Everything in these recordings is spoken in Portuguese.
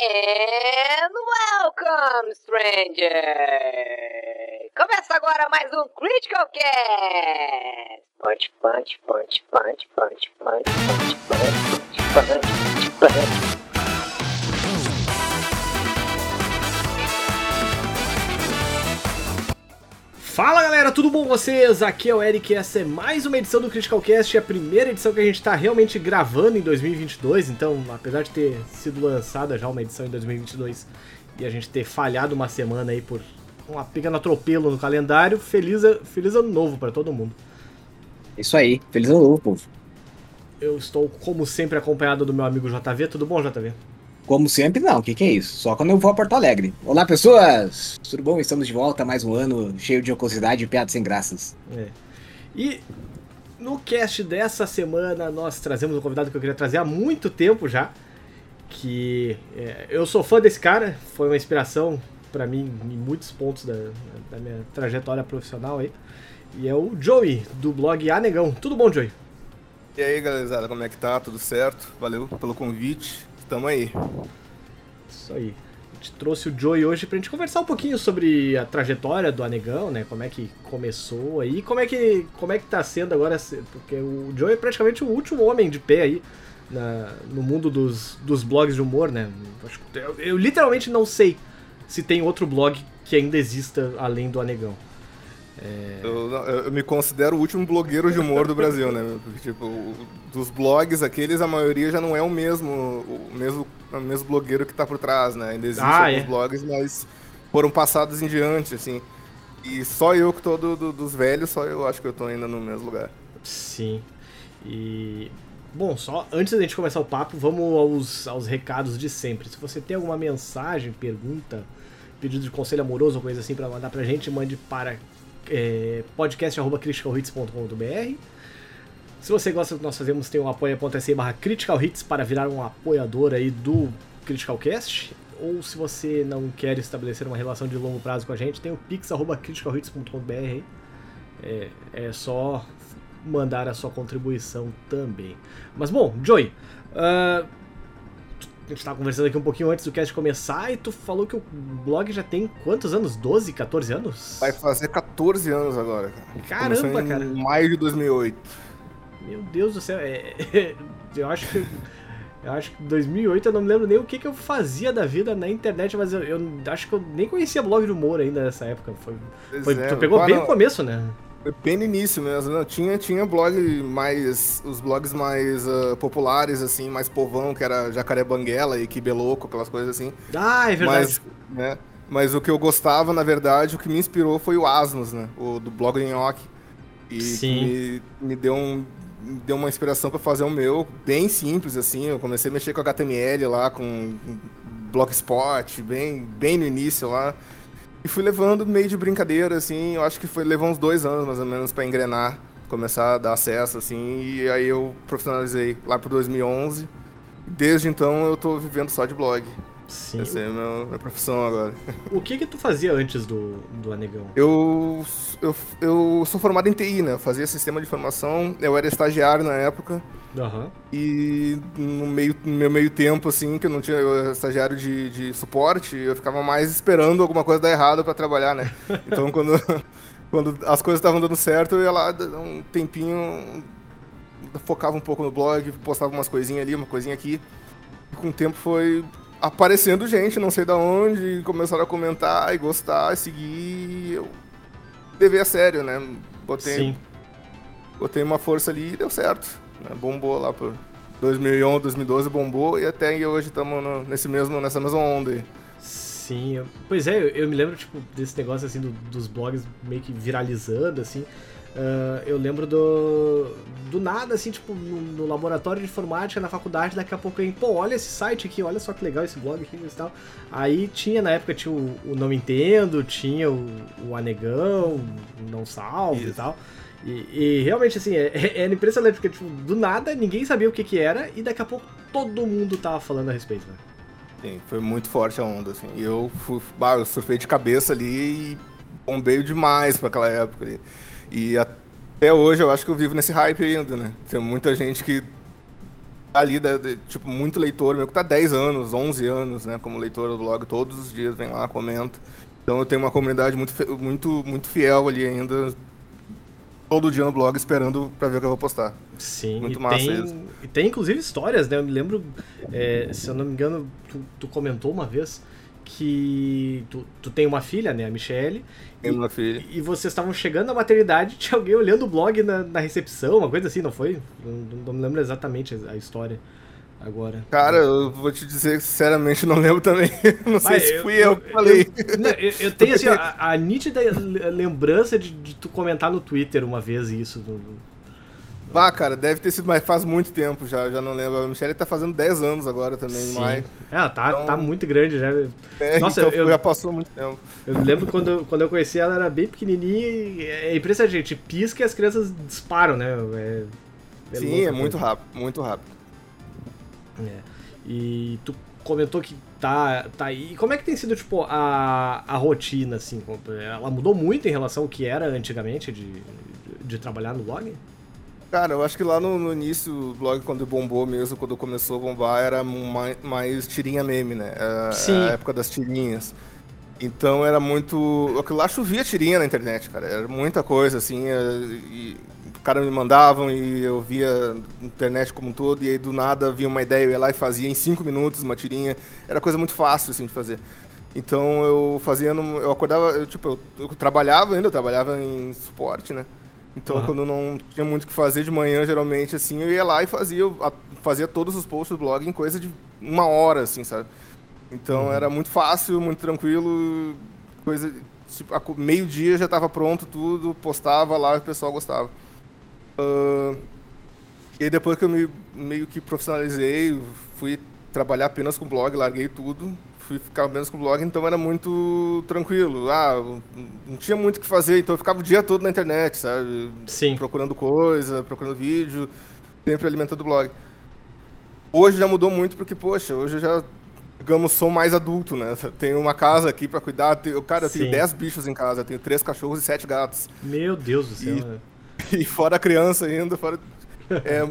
And welcome, stranger! Começa agora mais um Critical Cast! Punch, punch, punch, punch, punch, punch, punch, punch, punch, punch. Fala galera, tudo bom com vocês? Aqui é o Eric e essa é mais uma edição do Critical Cast, a primeira edição que a gente está realmente gravando em 2022, então apesar de ter sido lançada já uma edição em 2022 e a gente ter falhado uma semana aí por um pequeno atropelo no calendário, feliz, feliz ano novo para todo mundo. Isso aí, feliz ano novo, povo. Eu estou, como sempre, acompanhado do meu amigo JV. Tudo bom, JV? Como sempre, não. O que, que é isso? Só quando eu vou a Porto Alegre. Olá, pessoas! Tudo bom? Estamos de volta mais um ano cheio de jocosidade e piadas sem graças. É. E no cast dessa semana nós trazemos um convidado que eu queria trazer há muito tempo já. Que é, eu sou fã desse cara, foi uma inspiração para mim em muitos pontos da, da minha trajetória profissional aí. E é o Joey, do blog Anegão. Tudo bom, Joey? E aí, galera, como é que tá? Tudo certo? Valeu pelo convite. Tamo aí. Isso aí. A gente trouxe o Joey hoje pra gente conversar um pouquinho sobre a trajetória do Anegão, né? Como é que começou aí, como é que, como é que tá sendo agora, porque o Joey é praticamente o último homem de pé aí na, no mundo dos, dos blogs de humor, né? Eu, eu literalmente não sei se tem outro blog que ainda exista além do Anegão. É... Eu, eu, me considero o último blogueiro de humor do Brasil, né? Porque, tipo, dos blogs, aqueles, a maioria já não é o mesmo, o mesmo, o mesmo blogueiro que tá por trás, né? Ainda existem ah, alguns é? blogs, mas foram passados em diante, assim. E só eu que tô do, do, dos velhos, só eu acho que eu tô ainda no mesmo lugar. Sim. E. Bom, só antes da gente começar o papo, vamos aos, aos recados de sempre. Se você tem alguma mensagem, pergunta, pedido de conselho amoroso ou coisa assim para mandar pra gente, mande para é, podcast.criticalhits.com.br. Se você gosta do que nós fazemos, tem um apoia.se barra Critical Hits para virar um apoiador aí do Critical Cast. Ou se você não quer estabelecer uma relação de longo prazo com a gente, tem o pix.criticalhits.com.br. É, é só mandar a sua contribuição também. Mas bom, Joey, uh, a gente tava conversando aqui um pouquinho antes do cast começar e tu falou que o blog já tem quantos anos? 12, 14 anos? Vai fazer 14 anos agora, cara. Caramba, cara. Maio de 2008. Meu Deus do céu, é, é, eu acho que. Eu acho que em 2008 eu não me lembro nem o que, que eu fazia da vida na internet, mas eu, eu acho que eu nem conhecia blog de humor ainda nessa época. Foi, foi é, tu pegou bem no começo, né? Bem no início mesmo, não, tinha, tinha blog mais, os blogs mais uh, populares, assim, mais povão, que era Jacaré Banguela e Kibeloco, aquelas coisas assim. Ah, é verdade. Mas, né, mas o que eu gostava, na verdade, o que me inspirou foi o Asnos, né, o do blog Nhoque. E Sim. me, me deu um deu uma inspiração para fazer o meu, bem simples assim. Eu comecei a mexer com HTML lá, com Blogspot, bem, bem no início lá. E fui levando meio de brincadeira, assim, eu acho que foi levou uns dois anos mais ou menos para engrenar, começar a dar acesso, assim, e aí eu profissionalizei lá pro 2011. Desde então eu tô vivendo só de blog. Sim. Essa é a minha, minha profissão agora. O que que tu fazia antes do, do Anegão? Eu, eu, eu sou formado em TI, né? Eu fazia sistema de informação, eu era estagiário na época. Uhum. E no meio, no meu meio tempo, assim, que eu não tinha eu era estagiário de, de suporte, eu ficava mais esperando alguma coisa dar errado para trabalhar, né? Então quando, quando as coisas estavam dando certo, eu ia lá um tempinho, focava um pouco no blog, postava umas coisinhas ali, uma coisinha aqui. E com o tempo foi aparecendo gente, não sei da onde, começaram a comentar e gostar, e seguir. E eu levei a sério, né? Botei, Sim. botei uma força ali e deu certo. Né? Bombou lá por 2011, 2012, bombou e até hoje estamos nesse mesmo, nessa mesma onda aí. Sim, eu, pois é, eu, eu, me lembro tipo, desse negócio assim do, dos blogs meio que viralizando, assim. Uh, eu lembro do. Do nada, assim, tipo, no, no, laboratório de informática na faculdade, daqui a pouco eu, pô, olha esse site aqui, olha só que legal esse blog aqui e tal. Aí tinha, na época, tinha o, o Não Entendo, tinha o, o Anegão, o Não Salvo Isso. e tal. E, e, realmente, assim, é, é, impressionante, porque, tipo, do nada ninguém sabia o que que era e daqui a pouco todo mundo tava falando a respeito, né? Sim, foi muito forte a onda, assim. E eu, fui, bah, eu surfei de cabeça ali e bombei demais para aquela época ali. E até hoje eu acho que eu vivo nesse hype ainda, né? Tem muita gente que ali, da, de, tipo, muito leitor, meu que tá 10 anos, 11 anos, né, como leitor do blog, todos os dias vem lá, comenta. Então eu tenho uma comunidade muito, muito, muito fiel ali ainda, todo dia no blog esperando para ver o que eu vou postar. Sim, Muito e, massa tem, isso. e tem inclusive histórias, né? Eu me lembro, é, se eu não me engano, tu, tu comentou uma vez que tu, tu tem uma filha, né, a Michelle, Tenho uma filha. e vocês estavam chegando na maternidade, tinha alguém olhando o blog na, na recepção, uma coisa assim, não foi? Não, não- me lembro exatamente a, história agora. Cara, eu vou te dizer que sinceramente não lembro também. Não sei Mas se eu- fui eu, eu- que falei. Não, eu, eu tenho assim, a, a nítida lembrança de, de tu comentar no Twitter uma vez isso. no- Vá, cara, deve ter sido, mas faz muito tempo já, já não lembro. A Michelle tá fazendo 10 anos agora também, Sim. mas. É, ela tá, Então- tá muito grande já. É, Nossa, então eu- já passou muito tempo. Eu lembro quando, eu- quando eu conheci ela, era bem pequenininha e é impressionante, gente. Pisca e as crianças disparam, né? É, é Sim, louco é a muito coisa. rápido, muito rápido. É. E tu comentou que tá, tá aí. E como é que tem sido, tipo, a, a rotina, assim? Ela mudou muito em relação ao que era antigamente de, de, de trabalhar no blog? Cara, eu acho que lá no, no início, o blog, quando bombou mesmo, quando começou a bombar, era mais, mais tirinha meme, né? Era Sim. a época das tirinhas. Então era muito. Aquilo lá chovia tirinha na internet, cara. Era muita coisa, assim. é, E o cara me mandavam e eu via internet como um todo, e aí do nada vinha uma ideia, eu ia lá e fazia em cinco minutos uma tirinha. Era coisa muito fácil, assim, de fazer. Então eu fazia, no, eu acordava, eu, tipo, eu, eu trabalhava ainda, eu trabalhava em suporte, né? Então Aham. quando não tinha muito o que fazer de manhã, geralmente, assim, eu ia lá e fazia, fazia todos os posts do blog em coisa de uma hora, assim, sabe? Então era muito fácil, muito tranquilo, coisa. Tipo, meio-dia já estava pronto tudo, postava lá e o pessoal gostava. Ah, e aí depois que eu me meio que profissionalizei, fui trabalhar apenas com blog, larguei tudo, fui ficar apenas com blog, então era muito tranquilo. Ah, não tinha muito o que fazer, então eu ficava o dia todo na internet, sabe? Sim. Procurando coisa, procurando vídeo, sempre alimentando o blog. Hoje já mudou muito porque, poxa, hoje eu já, digamos, sou mais adulto, né? Tenho uma casa aqui pra cuidar, tenho, cara, eu tenho Sim. 10 bichos em casa, tenho três cachorros e sete gatos. Meu Deus do céu. E- né? E fora a criança ainda, fora. É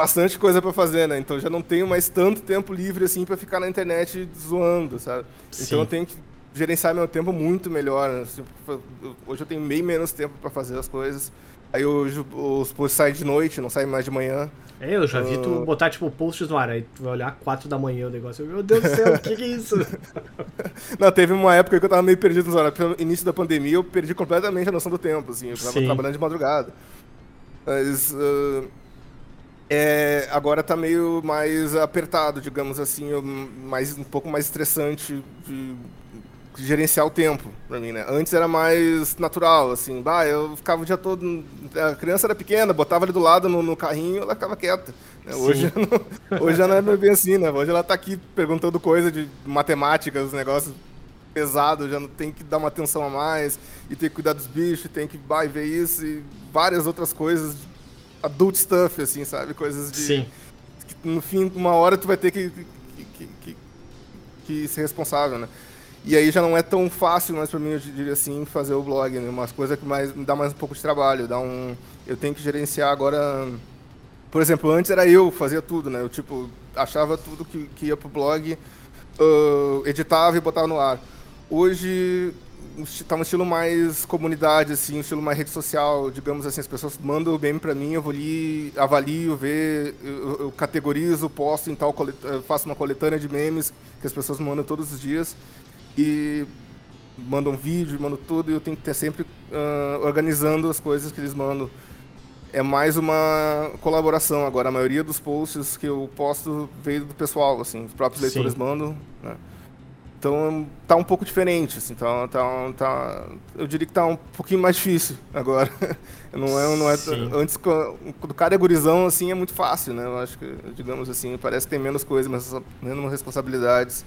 bastante coisa pra fazer, né? Então já não tenho mais tanto tempo livre assim pra ficar na internet zoando, sabe? Sim. Então eu tenho que gerenciar meu tempo muito melhor. né? Assim, eu- Hoje eu tenho bem menos tempo pra fazer as coisas. Aí hoje os posts saem de noite, não saem mais de manhã. É, eu já vi tu Ah. botar, tipo, posts no ar, aí tu vai olhar 4 da manhã o negócio. Meu Deus do céu, o que, que é isso? Não, teve uma época que eu tava meio perdido nos horários. No início da pandemia eu perdi completamente a noção do tempo, assim. Eu tava Sim. trabalhando de madrugada. Mas ah, é, agora tá meio mais apertado, digamos assim, mais, um pouco mais estressante de, de gerenciar o tempo pra mim, né? Antes era mais natural, assim, bah, eu ficava o dia todo. A criança era pequena, botava ele do lado no, no carrinho, ela ficava quieta. né? Hoje, não- hoje já não é bem assim, né? Hoje ela tá aqui perguntando coisa de matemática, os negócios pesados, já não tem que dar uma atenção a mais, e tem que cuidar dos bichos, tem que vai ver isso e várias outras coisas, adult stuff, assim, sabe? Coisas de. Sim. que no fim, uma hora tu vai ter que, que, que, que- ser responsável, né? E aí já não é tão fácil mais pra mim, eu diria assim, fazer o blog, né? Umas coisas que mais, me dá mais um pouco de trabalho, dá um... Eu tenho que gerenciar agora... Por exemplo, antes era eu, fazia tudo, né? Eu, tipo, achava tudo que, que ia pro blog, ah, editava e botava no ar. Hoje tá um estilo mais comunidade, assim, um estilo mais rede social, digamos assim, as pessoas mandam o meme pra mim, eu vou ali, avalio, ver, eu, eu categorizo, posto em tal, eh, faço uma coletânea de memes que as pessoas mandam todos os dias e mandam vídeo, mandam tudo e eu tenho que ter sempre ah, organizando as coisas que eles mandam. É mais uma colaboração agora. A maioria dos posts que eu posto veio do pessoal, assim, os próprios Sim. leitores mandam, né? Então tá um pouco diferente, assim, tá, tá, tá, eu diria que tá um pouquinho mais difícil agora. Não é, não é, Sim. antes, quando o cara é gurizão, assim, é muito fácil, né? Eu acho que, digamos assim, parece que tem menos coisas, mas menos responsabilidades.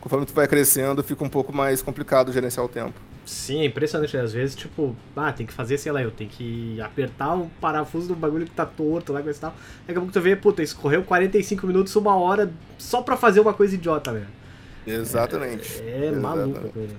Conforme tu vai crescendo, fica um pouco mais complicado gerenciar o tempo. Sim, é impressionante. Às vezes, tipo, ah, tem que fazer, sei lá, eu tenho que apertar o parafuso do bagulho que tá torto lá, coisa e tal. Daqui a pouco tu vê, puta, escorreu 45 minutos, uma hora só pra fazer uma coisa idiota, velho. Exatamente. É Exatamente. coisa.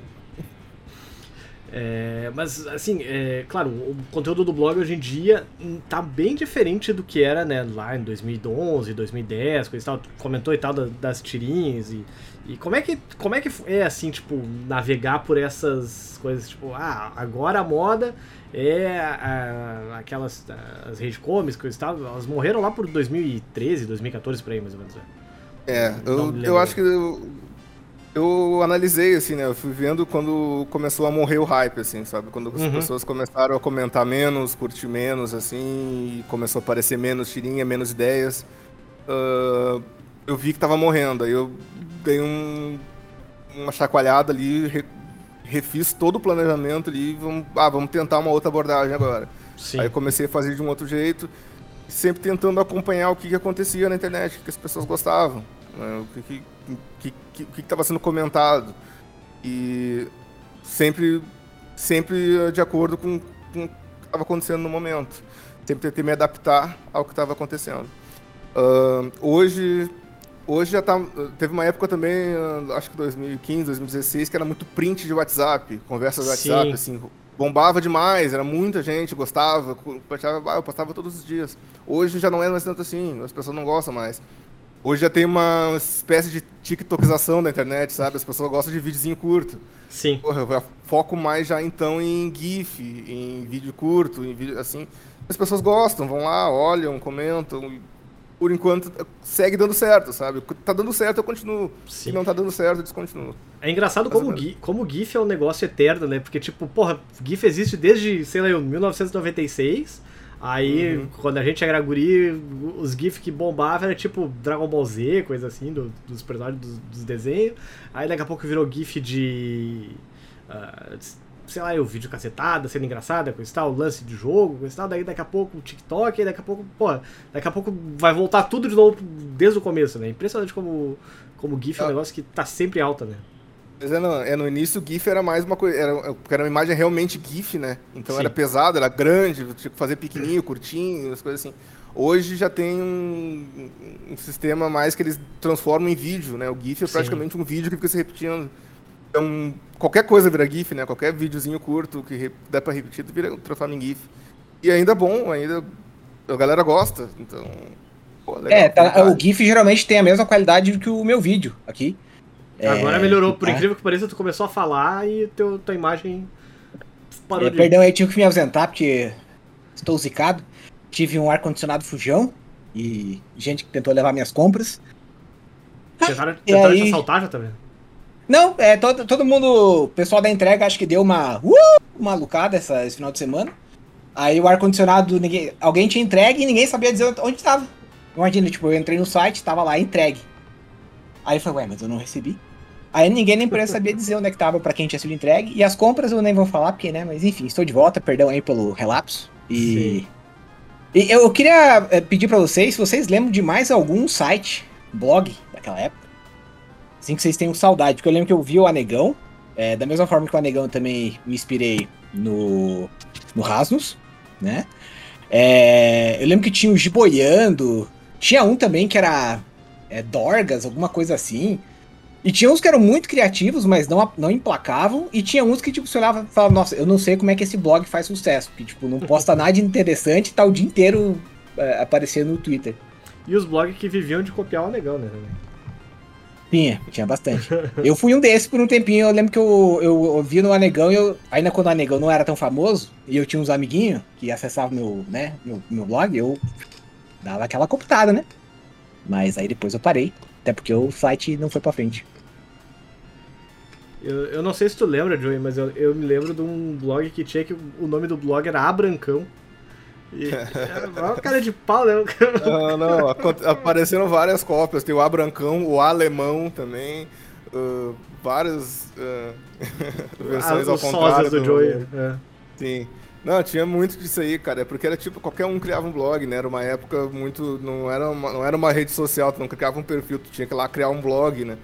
É, mas, assim, é, claro, o conteúdo do blog hoje em dia tá bem diferente do que era, né, lá em 2011, 2010, coisa e tal. comentou e tal da- das tirinhas e, e como é que como é que é assim, tipo, navegar por essas coisas, tipo, ah, agora a moda é a- aquelas as rede comics, coisa e tal, elas morreram lá por 2013, 2014 por aí, mais ou menos. né? É, eu, eu acho que eu, eu analisei, assim, né? Eu fui vendo quando começou a morrer o hype, assim, sabe? Quando as Uhum. pessoas começaram a comentar menos, curtir menos, assim, e começou a aparecer menos tirinha, menos ideias. ah, eu vi que tava morrendo. Aí eu dei um, uma chacoalhada ali, re- refiz todo o planejamento ali, vamos, ah, vamos tentar uma outra abordagem agora. Sim. Aí eu comecei a fazer de um outro jeito, sempre tentando acompanhar o que, que acontecia na internet, o que as pessoas gostavam, né, o que que que que- o que estava sendo comentado. E sempre, sempre de acordo com, com o que estava acontecendo no momento. Sempre tentei me adaptar ao que estava acontecendo. Ahn, hoje, hoje já tá. Teve uma época também, ah, acho que 2015, 2016, que era muito print de WhatsApp, conversas de. WhatsApp, assim, bombava demais, era muita gente, gostava, ah, eu postava todos os dias. Hoje já não é mais tanto assim, as pessoas não gostam mais. Hoje já tem uma espécie de tiktokização da internet, sabe? As pessoas gostam de videozinho curto. Sim. Porra, eu foco mais já então em GIF, em vídeo curto, em vídeo assim. As pessoas gostam, vão lá, olham, comentam. Por enquanto, segue dando certo, sabe? Tá dando certo, eu continuo. Sim. Se não tá dando certo, eu descontinuo. É engraçado como, o GIF, como o GIF é um negócio eterno, né? Porque, tipo, porra, GIF existe desde, sei lá, eu, 1996. Aí, Uhum. quando a gente era guri, os GIF que bombavam era tipo Dragon Ball Z, coisa assim, do- dos personagens dos, dos desenhos. Aí daqui a pouco virou GIF de. ah, sei lá, o vídeo cacetada, sendo engraçada, coisa e tal, lance de jogo, coisa e tal. Daí daqui a pouco o TikTok, aí daqui a pouco, porra, daqui a pouco vai voltar tudo de novo desde o começo, né? Impressionante como, como GIF é um negócio que tá sempre alta, né? Mas é, no, é, no início o GIF era mais uma coisa. Era, porque era uma imagem realmente GIF, né? Então Sim. era pesado, era grande, tinha que fazer pequenininho, curtinho, as coisas assim. Hoje já tem um, um sistema mais que eles transformam em vídeo, né? O GIF é Sim. praticamente um vídeo que fica se repetindo. Então, qualquer coisa vira GIF, né? Qualquer videozinho curto que dá pra repetir, vira, transforma em GIF. E ainda é bom, ainda a galera gosta. Então, pô, É, tá- o GIF geralmente tem a mesma qualidade que o meu vídeo aqui. É, Agora melhorou, por tá? incrível que pareça, tu começou a falar e teu, tua imagem parou É, de. perdão aí, tive que me ausentar porque estou zicado. Tive um ar-condicionado fujão e gente que tentou levar minhas compras. Tentaram, tentaram te aí? assaltar já também. Não, é, todo, todo mundo, o pessoal da entrega acho que deu uma uh, malucada essa, esse final de semana. Aí o ar-condicionado, ninguém, alguém tinha entregue e ninguém sabia dizer onde estava. Imagina, tipo, eu entrei no site, tava lá, entregue. Aí eu falei, ué, mas eu não recebi. Aí ninguém na empresa sabia dizer onde é que tava pra quem tinha sido entregue. E as compras eu nem vou falar, porque, né, mas enfim, estou de volta, perdão aí pelo relapso. E, e eu queria eh, pedir pra vocês, se vocês lembram de mais algum site, blog daquela época, assim que vocês tenham saudade, porque eu lembro que eu vi o Anegão, é, da mesma forma que o Anegão também me inspirei no, no Rasmus, né? É, eu lembro que tinha o Giboiando, tinha um também que era é, Dorgas, alguma coisa assim. E tinha uns que eram muito criativos, mas não, não emplacavam. E tinha uns que, tipo, você olhava e falava, nossa, eu não sei como é que esse blog faz sucesso. Porque, tipo, não posta nada de interessante e tá o dia inteiro é, aparecendo no Twitter. E os blogs que viviam de copiar o negão, né? Tinha, tinha bastante. eu fui um desses por um tempinho. Eu lembro que eu, eu, eu vi no Anegão, e eu, ainda quando o Anegão não era tão famoso, e eu tinha uns amiguinhos que acessavam meu, né, meu, meu blog, eu dava aquela computada, né? Mas aí depois eu parei, até porque o site não foi pra frente. Eu, eu não sei se tu lembra, Joey, mas eu, eu me lembro de um blog que tinha que o nome do blog era Abrancão. E era uma cara de pau, né? Não, não, apareceram várias cópias. Tem o Abrancão, o Alemão também. ah, várias ah, versões Ah, ao contrário. sósias do Joey. É. Sim. Não, tinha muito disso aí, cara. É porque era tipo, qualquer um criava um blog, né? Era uma época muito. Não era uma, não era uma rede social, tu não criava um perfil, tu tinha que ir lá criar um blog, né?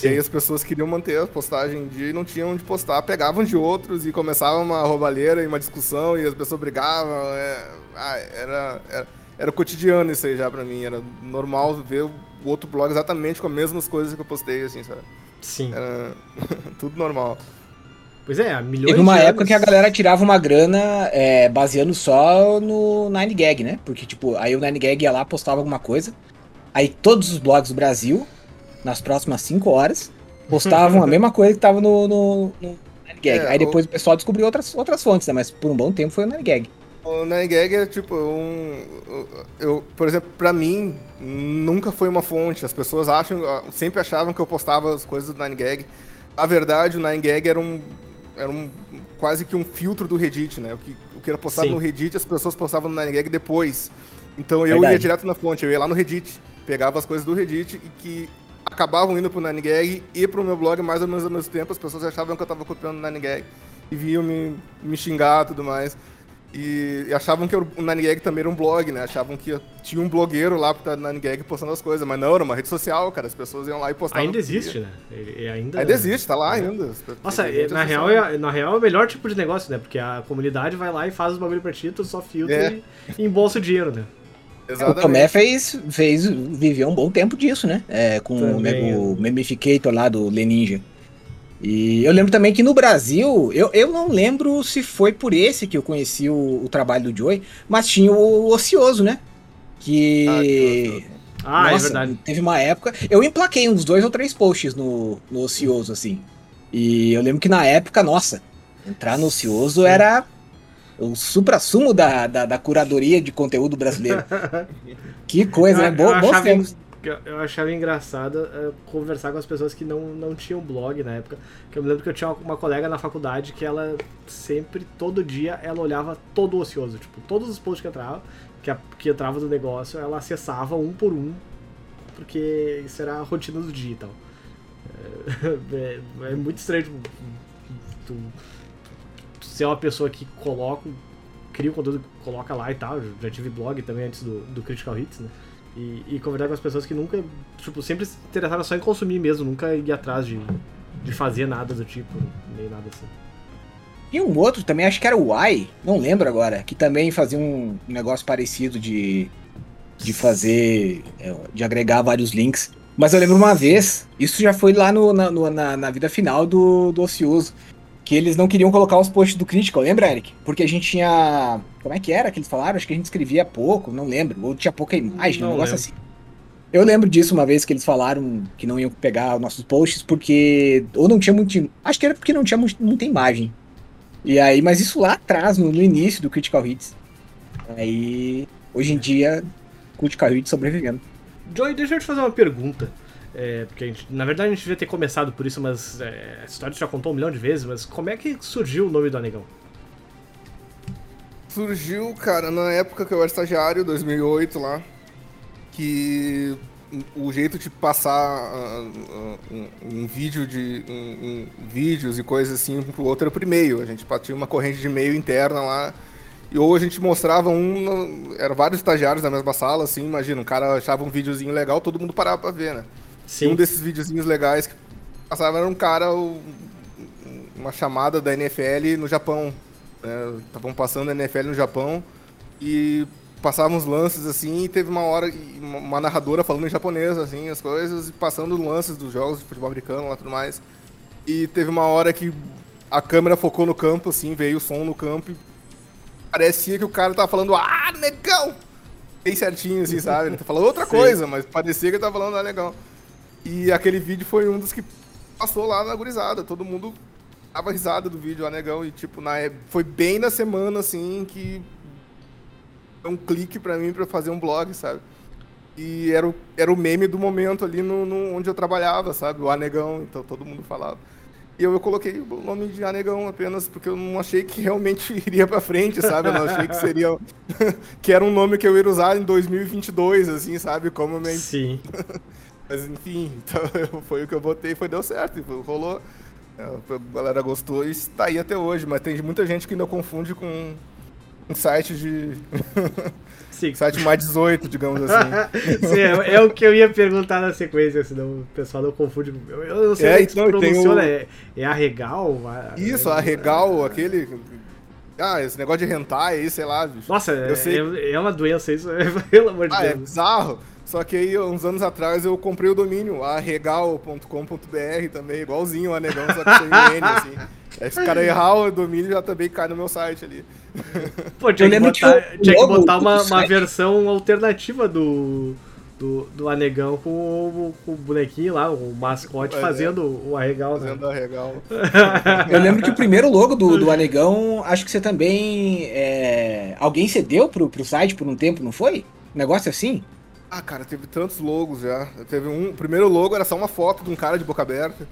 E aí as pessoas queriam manter a postagem de e não tinham onde postar, pegavam de outros e começava uma roubalheira e uma discussão e as pessoas brigavam. é, ah, era, era, era o cotidiano isso aí já pra mim. Era normal ver o outro blog exatamente com as mesmas coisas que eu postei, assim, sabe? Sim. Era tudo normal. Pois é, milhões Teve uma de época anos. que a galera tirava uma grana é, baseando só no 9gag, né? Porque, tipo, aí o 9gag ia lá, postava alguma coisa. Aí todos os blogs do Brasil, nas próximas 5 horas, postavam a mesma coisa que tava no, no, no 9gag. É, aí depois o pessoal descobriu outras, outras fontes, né? Mas por um bom tempo foi o 9gag. O Nine Gag é tipo um. Eu, por exemplo, pra mim, nunca foi uma fonte. As pessoas acham, sempre achavam que eu postava as coisas do Nine Gag. Na verdade, o Nine Gag era um. Era um quase que um filtro do Reddit, né? O que, o que era postado Sim. no Reddit, as pessoas postavam no Nine Gag depois. Então eu Verdade. ia direto na fonte, eu ia lá no Reddit, pegava as coisas do Reddit e que acabavam indo pro Nine Gag e pro meu blog mais ou menos ao mesmo tempo. As pessoas achavam que eu tava copiando o Nine Gag e vinham me, me xingar e tudo mais. E, e achavam que o Nine Gag também era um blog, né? Achavam que tinha um blogueiro lá pro Nine Gag postando as coisas, mas não, era uma rede social, cara. As pessoas iam lá e postavam. Ainda o existe, né? Ele, ele ainda, Ainda existe, tá lá ainda. Nossa, é- na real, é, na real é o melhor tipo de negócio, né? Porque a comunidade vai lá e faz os bagulho pra ti, tu só filtra É. e, e embolsa o dinheiro, né? O Exatamente. Tomé fez, fez, viveu um bom tempo disso, né? É, com o, Também, me- o Memificator lá do Leninja. E eu lembro também que no Brasil, eu, eu não lembro se foi por esse que eu conheci o, o trabalho do Joey, mas tinha o Ocioso, né? Que. Ah, o. Ah, é Nossa, verdade. Teve uma época. Eu emplaquei uns dois ou três posts no, no Ocioso, assim. E eu lembro que na época, nossa, entrar no Ocioso Sim. era o supra-sumo da, da, da curadoria de conteúdo brasileiro. que coisa, né? Eu- Bo, achava tempos. Eu, achava engraçado eh, conversar com as pessoas que não, não tinham blog na época. Que eu me lembro que eu tinha uma colega na faculdade que ela sempre, todo dia, ela olhava todo ocioso. Tipo, todos os posts que entravam, que, que entrava do negócio, ela acessava um por um, porque isso era a rotina do dia e tal. É, é- é muito estranho tipo, tu, tu ser uma pessoa que coloca, cria o conteúdo, coloca lá e tal. Já tive blog também antes do, do Critical Hits, né? E, e conversar com as pessoas que nunca, tipo, sempre se interessaram só em consumir mesmo, nunca ir atrás de, de fazer nada do tipo, nem nada assim. E um outro também, acho que era o Y, não lembro agora, que também fazia um negócio parecido de, de fazer, é, de agregar vários links. Mas eu lembro uma vez, isso já foi lá no- na, no- na, na vida final do, do Ocioso, que eles não queriam colocar os posts do Critical, lembra, Eric? Porque a gente tinha. Como é que era que eles falaram? Acho que a gente escrevia pouco, não lembro. Ou tinha pouca imagem, um Não negócio lembro. assim. Eu lembro disso uma vez que eles falaram que não iam pegar os nossos posts porque. Ou não tinha muito. Acho que era porque não tinha mu- muita imagem. E aí, mas isso lá atrás, no, no início do Critical Hits. Aí, hoje em dia, Critical Hits sobrevivendo. Joey, deixa eu te fazer uma pergunta. É, porque gente, na verdade a gente devia ter começado por isso, mas é, a história já contou um milhão de vezes, mas como é que surgiu o nome do Anegão? Surgiu, cara, na época que eu era estagiário, 2008 lá, que o jeito de passar ah, um, um vídeo de um- um- vídeos e coisas assim pro outro era por e-mail. A gente tinha uma corrente de e-mail interna lá. E ou a gente mostrava um, eram vários estagiários na mesma sala, assim, imagina, um cara achava um videozinho legal, todo mundo parava pra ver, né? E um desses videozinhos legais que passava era um cara, uma chamada da NFL no Japão. Estavam passando a NFL no Japão e passavam uns lances assim e teve uma hora, uma narradora falando em japonês, assim, as coisas, e passando lances dos jogos de futebol americano lá e tudo mais. E teve uma hora que a câmera focou no campo, assim, veio o som no campo e parecia que o cara tava falando, ah, negão! Bem certinho, assim, sabe? Ele tá falando outra Sim. coisa, mas parecia que ele tava falando, ah, legal. E aquele vídeo foi um dos que passou lá na gurizada. Todo mundo dava risada do vídeo, ah, negão. E, tipo, na, ép- foi bem na semana, assim, que deu um clique pra mim pra fazer um blog, sabe? E era o, era o meme do momento ali no, no- onde eu trabalhava, sabe? O Anegão, então todo mundo falava. E eu, eu coloquei o nome de Anegão apenas porque eu não achei que realmente iria pra frente, sabe? Eu não achei que seria. que era um nome que eu ia usar em 2022, assim, sabe? Como minha Sim. mas enfim, então foi o que eu botei, foi deu certo, rolou. É, A galera gostou e está aí até hoje, mas tem muita gente que ainda confunde com um site de. Sim. site mais 18, digamos assim. Sim, é, é o que eu ia perguntar na sequência, senão o pessoal não confunde. Eu, eu não sei É, é se então, tem pronunciona, o- é, é arregal? Isso, é- a Regal, aquele. Ah, esse negócio de hentai aí, sei lá, bicho. Nossa, Eu sei- é, é uma doença isso, pelo amor de Ah, é Deus. bizarro. Só que aí, uns anos atrás, eu comprei o domínio, arregal.com.br também, igualzinho o Anegão, só que sem o N, assim. Aí se o cara errar o domínio, já também cai no meu site ali. Pô, tinha Eu que botar, que tinha que botar uma, uma versão alternativa do, do, do Anegão com o, com o bonequinho lá, o mascote É, fazendo o arregal, né? Fazendo arregal. Eu lembro que o primeiro logo do, do Anegão, acho que você também. é, alguém cedeu pro, pro site por um tempo, não foi? Um negócio assim? Ah, cara, teve tantos logos já. Teve um. O primeiro logo era só uma foto de um cara de boca aberta.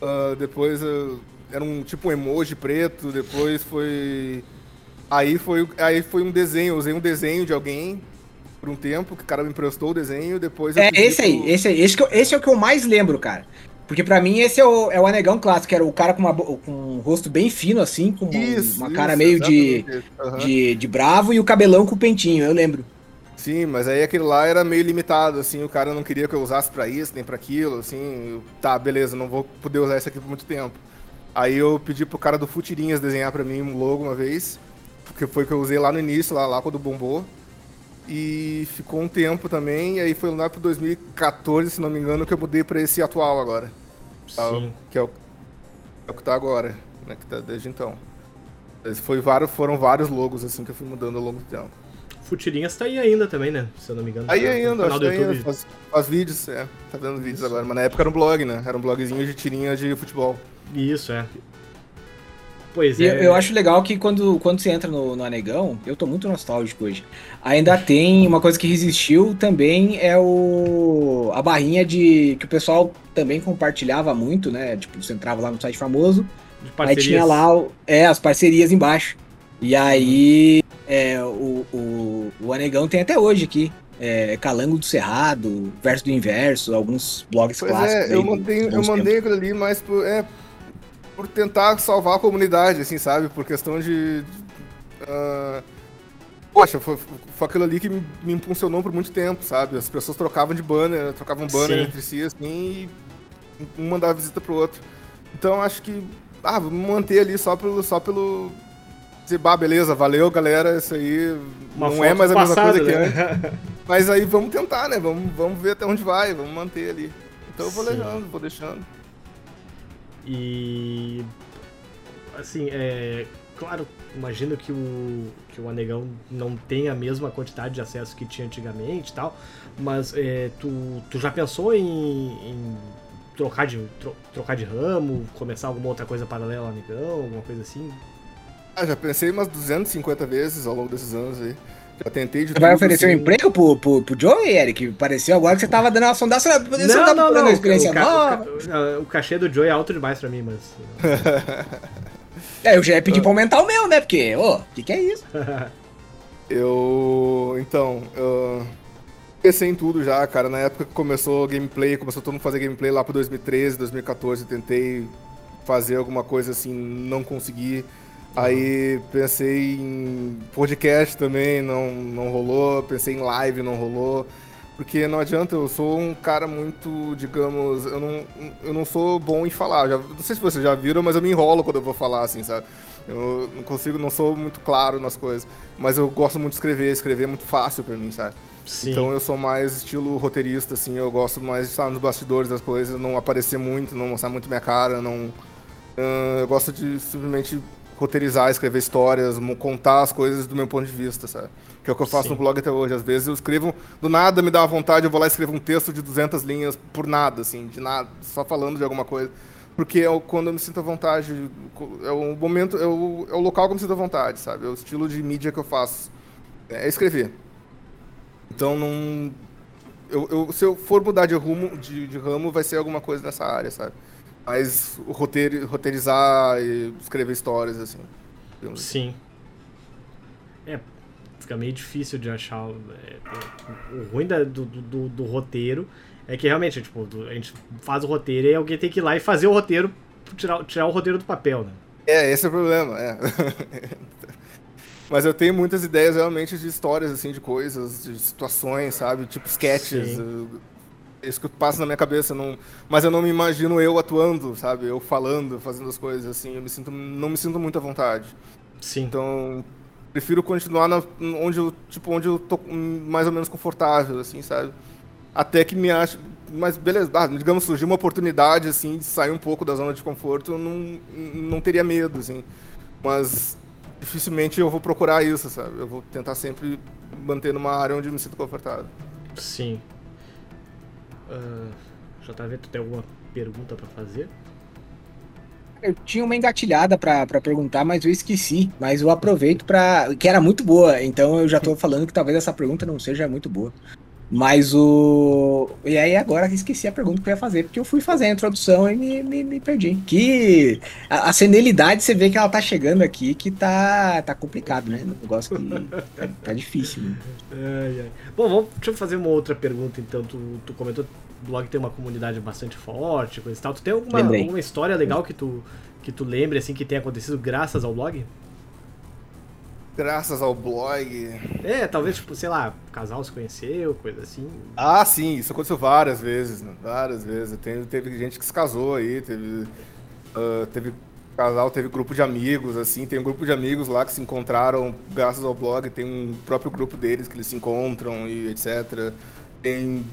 Ah, depois ah, era um tipo um emoji preto. Depois foi. Aí foi, aí foi um desenho. Eu usei um desenho de alguém por um tempo, que o cara me emprestou o desenho. Depois É, esse aí, pro- esse aí. Esse, eu- esse é o que eu mais lembro, cara. Porque pra mim esse é o, é o Anegão clássico, era o cara com, uma, com um rosto bem fino, assim, com uma, Isso, uma isso, cara meio de. Aham. de, de bravo e o cabelão com o pentinho, eu lembro. Sim, mas aí aquele lá era meio limitado, assim, o cara não queria que eu usasse pra isso, nem pra aquilo, assim, eu, tá, beleza, não vou poder usar isso aqui por muito tempo. Aí eu pedi pro cara do Futirinhas desenhar pra mim um logo uma vez, porque foi que eu usei lá no início, lá, lá quando bombou. E ficou um tempo também, e aí foi lá pro 2014, se não me engano, que eu mudei pra esse atual agora. tá? Sim. Que é o, é o que tá agora, né, que tá desde então. Foi vários, foram vários logos, assim, que eu fui mudando ao longo do tempo. Futirinhas tá aí ainda também, né? Se eu não me engano. Aí tá ainda, acho que ainda faz, faz vídeos, é. Tá dando vídeos agora. Mas na época era um blog, né? Era um blogzinho de tirinha de futebol. Isso, é. Pois é. eu, eu acho legal que quando, quando você entra no, no Anegão, eu tô muito nostálgico hoje. Ainda tem uma coisa que resistiu também é o a barrinha de que o pessoal também compartilhava muito, né? Tipo, você entrava lá no site famoso, de aí tinha lá o- é, as parcerias embaixo. E aí é, o, o, o Anegão tem até hoje aqui. É, Calango do Cerrado, Verso do Inverso, alguns blogs Pois clássicos. é, eu dos eu mandei aquilo ali, mas por, é, por tentar salvar a comunidade, assim, sabe? Por questão de. ah, poxa, foi, foi aquilo ali que me, me impulsionou por muito tempo, sabe? As pessoas trocavam de banner, trocavam banner Sim. entre si, assim, e um mandava visita pro outro. Então acho que. Ah, vamos manter ali só pelo. Só pelo dizer, bah, beleza, valeu, galera, isso aí Uma não é mais a mesma passada, coisa que né? antes. Mas aí vamos tentar, né? Vamos, vamos ver até onde vai, vamos manter ali. Então eu vou deixando, vou deixando. E. Assim, é. Claro, imagino que o, que o Anegão não tenha a mesma quantidade de acesso que tinha antigamente e tal, mas é, tu, tu já pensou em, em trocar, de, tro- trocar de ramo, começar alguma outra coisa paralela ao Anegão, alguma coisa assim? Ah, já pensei umas 250 vezes ao longo desses anos aí. Já tentei de Você vai oferecer um assim. emprego pro, pro, pro Joey, Eric? Pareceu agora que você tava dando uma sondação. Você Não, tá não, procurando não. uma O, experiência o, nova? não, o cachê do Joe é alto demais pra mim, mas. É, eu já ia pedir pra aumentar o meu, né? Porque, ô, o que, que é isso? Eu. Então, eu. Pensei em tudo já, cara. Na época que começou o gameplay, começou todo mundo a fazer gameplay lá pro 2013, 2014. Tentei fazer alguma coisa assim, não consegui. Aí pensei em podcast também, não, não rolou. Pensei em live, não rolou. Porque não adianta, eu sou um cara muito, digamos, eu não, eu não sou bom em falar. Já, não sei se vocês já viram, mas eu me enrolo quando eu vou falar, assim, sabe? Eu não consigo, não sou muito claro nas coisas. Mas eu gosto muito de escrever, escrever é muito fácil pra mim, sabe? Sim. Então eu sou mais estilo roteirista, assim, eu gosto mais de estar nos bastidores das coisas, não aparecer muito, não mostrar muito minha cara, não. Ah, eu gosto de simplesmente roteirizar, escrever histórias, contar as coisas do meu ponto de vista, sabe? Que é o que eu faço Sim. no blog até hoje. Às vezes eu escrevo, do nada me dá uma vontade, eu vou lá e escrevo um texto de 200 linhas por nada, assim, de nada, só falando de alguma coisa. Porque é quando eu me sinto à vontade, é o momento, é o, é o local que eu me sinto à vontade, sabe? É o estilo de mídia que eu faço. É escrever. Então não. Eu, eu- se eu for mudar de rumo, de, de ramo, vai ser alguma coisa nessa área, sabe? Mas o roteiro, roteirizar e escrever histórias, assim. assim. Sim. É, fica meio difícil de achar. é, o ruim da- do, do, do roteiro é que realmente, tipo, a gente faz o roteiro e alguém tem que ir lá e fazer o roteiro, tirar, tirar o roteiro do papel, né? É, esse é o problema, é. Mas eu tenho muitas ideias realmente de histórias, assim, de coisas, de situações, sabe? Tipo sketches. Sim. Isso que passa na minha cabeça. Não... Mas eu não me imagino eu atuando, sabe? Eu falando, fazendo as coisas, assim. Eu me sinto... não me sinto muito à vontade. Sim. Então, prefiro continuar na, onde eu, tipo, onde eu tô mais ou menos confortável, assim, sabe? até que me acho. Mas beleza, ah, digamos, surgiu uma oportunidade, assim, de sair um pouco da zona de conforto, eu não, não teria medo, assim. Mas dificilmente eu vou procurar isso, sabe? Eu vou tentar sempre manter numa área onde eu me sinto confortável. Sim. Uh, JV, tu tem alguma pergunta para fazer? Eu tinha uma engatilhada para perguntar, mas eu esqueci. Mas eu aproveito para que era muito boa, então eu já tô falando que talvez essa pergunta não seja muito boa. Mas o. E aí agora esqueci a pergunta que eu ia fazer, porque eu fui fazer a introdução e me, me, me perdi. Que a, a, senilidade você vê que ela tá chegando aqui, que tá, tá complicado, né? O negócio que tá, tá difícil. Né? Ai, ai. Bom, vamos, deixa eu fazer uma outra pergunta então. Tu, tu comentou que o blog tem uma comunidade bastante forte, coisa e tal. Tu tem alguma, alguma história legal que tu, que tu lembre, assim, que tenha acontecido graças ao blog? Graças ao blog. É, talvez, tipo, sei lá, o casal se conheceu, coisa assim. Ah, sim, isso aconteceu várias vezes, né? várias vezes. Tem, teve gente que se casou aí, teve, uh, teve casal, teve grupo de amigos, assim, tem um grupo de amigos lá que se encontraram graças ao blog, tem um próprio grupo deles que eles se encontram e etc. Tem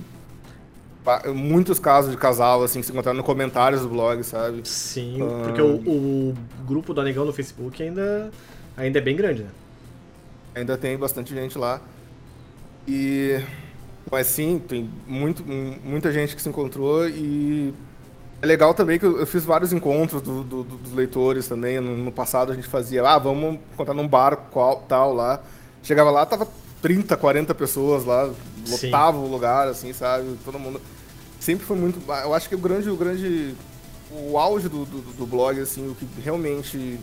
muitos casos de casal, assim, que se encontraram no comentários do blog, sabe? Sim, porque o, o grupo do Anegão no Facebook ainda, ainda é bem grande, né? Ainda tem bastante gente lá. E mas sim, tem muito, muita gente que se encontrou e é legal também que eu, fiz vários encontros do, do, dos leitores também. No, no, passado a gente fazia, ah, vamos encontrar num bar qual, tal lá. Chegava lá, tava 30, 40 pessoas lá, lotava sim. o lugar, assim, sabe? Todo mundo. Sempre foi muito. Eu acho que o grande. O, grande, o auge do, do, do blog, assim, o que realmente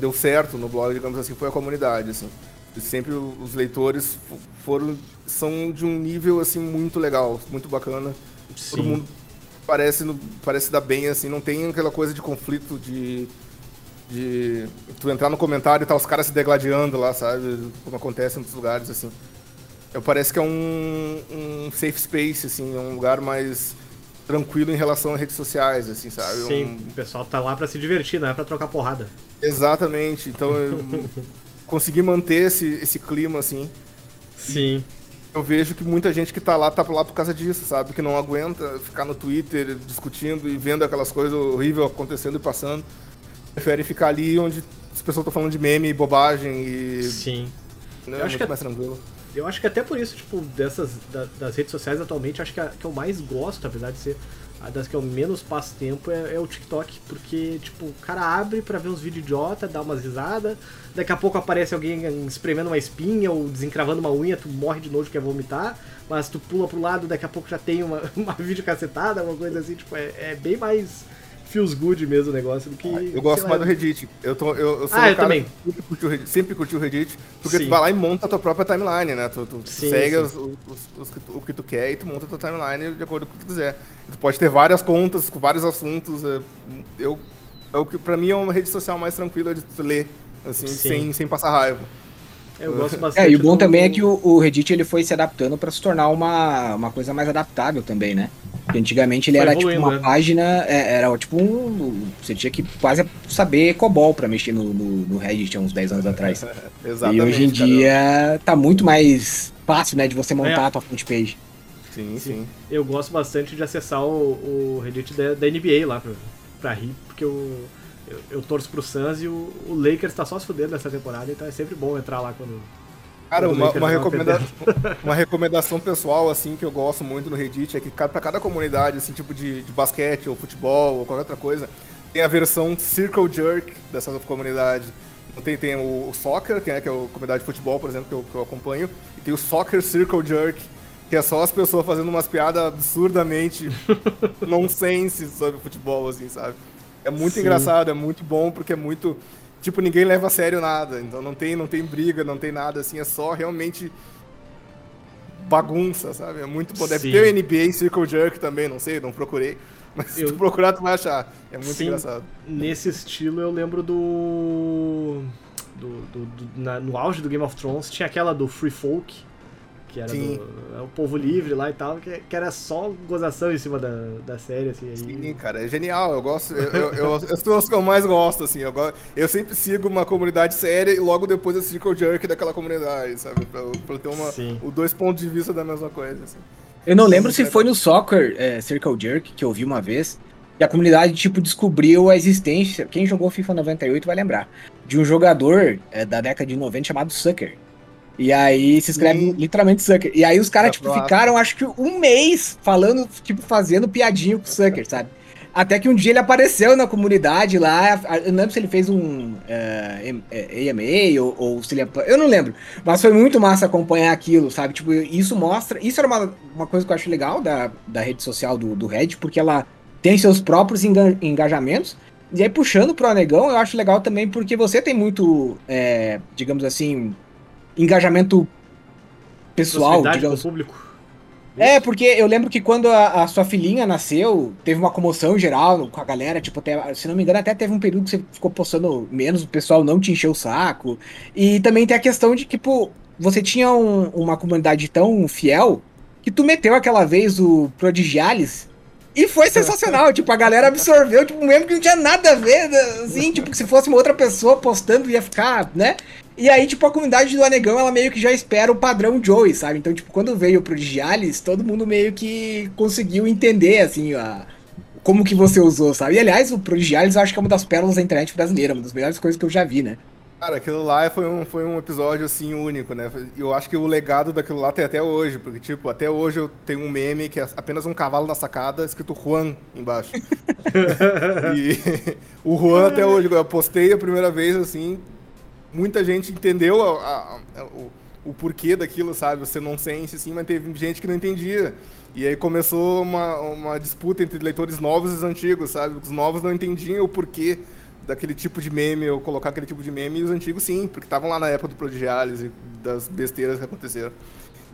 deu certo no blog, digamos assim, foi a comunidade, assim. Sempre os leitores foram são de um nível assim muito legal, muito bacana. Sim. Todo mundo parece parece dar bem assim, não tem aquela coisa de conflito de de tu entrar no comentário e tá os caras se degladiando lá, sabe? Como acontece em outros lugares assim. Eu parece que é um, um safe space assim, é um lugar mais tranquilo em relação a redes sociais, assim, sabe? Sim, um... o pessoal tá lá para se divertir, não é pra trocar porrada. Exatamente, então eu consegui manter esse, esse clima, assim. Sim. Eu vejo que muita gente que tá lá, tá lá por causa disso, sabe? Que não aguenta ficar no Twitter discutindo e vendo aquelas coisas horríveis acontecendo e passando. Prefere ficar ali onde as pessoas estão falando de meme e bobagem e. Sim. Né? Eu acho Muito que mais tranquilo. Eu acho que até por isso, tipo, dessas da, das redes sociais atualmente, acho que a que eu mais gosto, apesar de ser a das que eu menos passo tempo, é, é o TikTok. Porque, tipo, o cara abre pra ver uns vídeos idiota, dá umas risadas, daqui a pouco aparece alguém espremendo uma espinha ou desencravando uma unha, tu morre de nojo quer vomitar, mas tu pula pro lado, daqui a pouco já tem uma, uma vídeo cacetada, uma coisa assim, tipo, é, é bem mais feels good mesmo o negócio do que. Ah, eu gosto mais do Reddit. Eu, tô, eu, eu sou ah, eu também. Sempre curti, o Reddit, sempre curti o Reddit, porque sim. tu vai lá e monta a tua própria timeline, né? Tu, tu, sim, segue sim. Os, os, os, o que tu quer e tu monta a tua timeline de acordo com o que tu quiser. Tu pode ter várias contas com vários assuntos. É, eu, é o que pra mim é uma rede social mais tranquila de tu ler, assim, sem, sem passar raiva. Eu gosto bastante. É, e o bom do... também é que o, o, Reddit ele foi se adaptando para se tornar uma, uma coisa mais adaptável também, né? Porque antigamente ele foi era tipo uma né? página, é, era tipo um. Você tinha que quase saber COBOL para mexer no, no, no, Reddit há uns 10 anos atrás. Exatamente. E hoje em dia tá muito mais fácil, né, de você montar é. a tua front page. Sim, sim, sim. Eu gosto bastante de acessar o, o Reddit da, da NBA lá pra, pra rir, porque eu eu, eu torço pro Suns e o, o Lakers tá só se fudendo nessa temporada, então é sempre bom entrar lá quando. Cara, uma, uma, recomenda uma recomendação pessoal, assim, que eu gosto muito no Reddit é que para cada comunidade, assim, tipo de, de basquete ou futebol ou qualquer outra coisa, tem a versão Circle Jerk dessa comunidade. Então, tem, tem o, o Soccer, que é, que é a comunidade de futebol, por exemplo, que eu, que eu acompanho, e tem o Soccer Circle Jerk, que é só as pessoas fazendo umas piadas absurdamente nonsense sobre futebol, assim, sabe? É muito Sim. engraçado, é muito bom, porque é muito. Tipo, ninguém leva a sério nada. Então não tem, não tem briga, não tem nada assim, é só realmente bagunça, sabe? É muito bom. Deve ter o NBA Circle Jerk também, não sei, não procurei. Mas eu... se tu procurar, tu vai achar. É muito Sim, engraçado. Nesse estilo eu lembro do. do, do, do na, no auge do Game of Thrones tinha aquela do Free Folk, que era do, é o povo livre lá e tal, que, que, era só gozação em cima da, da série, assim. Aí... Sim, cara, é genial, eu gosto, eu, eu, eu, eu sou os que eu mais gosto, assim, eu, eu sempre sigo uma comunidade séria e logo depois eu sigo o jerk daquela comunidade, sabe, pra, pra ter uma, o dois pontos de vista da mesma coisa, assim. Eu não lembro se foi no Soccer é, Circle Jerk que eu vi uma vez. E a comunidade, tipo, descobriu a existência. Quem jogou FIFA 98 vai lembrar. De um jogador é, da década de 90 chamado Sucker. E aí se escreve Sim. literalmente Sucker. E aí os caras, Tá tipo, ficaram, acho que um mês falando, tipo, fazendo piadinho com o Sucker, sabe? Até que um dia ele apareceu na comunidade lá. Eu não lembro se ele fez um é, em- é, AMA ou, ou se ele. Eu não lembro. Mas foi muito massa acompanhar aquilo, sabe? Tipo, isso mostra. Isso era uma, uma coisa que eu acho legal da, da rede social do, do Reddit, porque ela tem seus próprios enga- engajamentos. E aí, puxando pro Anegão, eu acho legal também porque você tem muito, é, digamos assim, engajamento pessoal, digamos. com o público. É, porque eu lembro que quando a, a sua filhinha nasceu, teve uma comoção geral com a galera, tipo, até, se não me engano, até teve um período que você ficou postando menos, o pessoal não te encheu o saco. E também tem a questão de que, tipo, você tinha um- uma comunidade tão fiel que tu meteu aquela vez o Prodigialis e foi sensacional. tipo, a galera absorveu, tipo, mesmo que não tinha nada a ver, assim, tipo, que se fosse uma outra pessoa postando ia ficar, né? E aí, tipo, a comunidade do Anegão, ela meio que já espera o padrão Joey, sabe? Então, tipo, quando veio o Prodigialis, todo mundo meio que conseguiu entender, assim, a... como que você usou, sabe? E, aliás, o Prodigialis eu acho que é uma das pérolas da internet brasileira, uma das melhores coisas que eu já vi, né? Cara, aquilo lá foi um, foi um episódio, assim, único, né? Eu acho que o legado daquilo lá tem até hoje, porque, tipo, até hoje eu tenho um meme que é apenas um cavalo na sacada, escrito Juan embaixo. e o Juan até hoje, eu postei a primeira vez, assim, muita gente entendeu a- a- a- o, o porquê daquilo, sabe? Você não sente, assim, mas teve gente que não entendia. E aí começou uma, uma disputa entre leitores novos e os antigos, sabe? Os novos não entendiam o porquê daquele tipo de meme, ou colocar aquele tipo de meme, e os antigos sim, porque estavam lá na época do Prodigialis e das besteiras que aconteceram.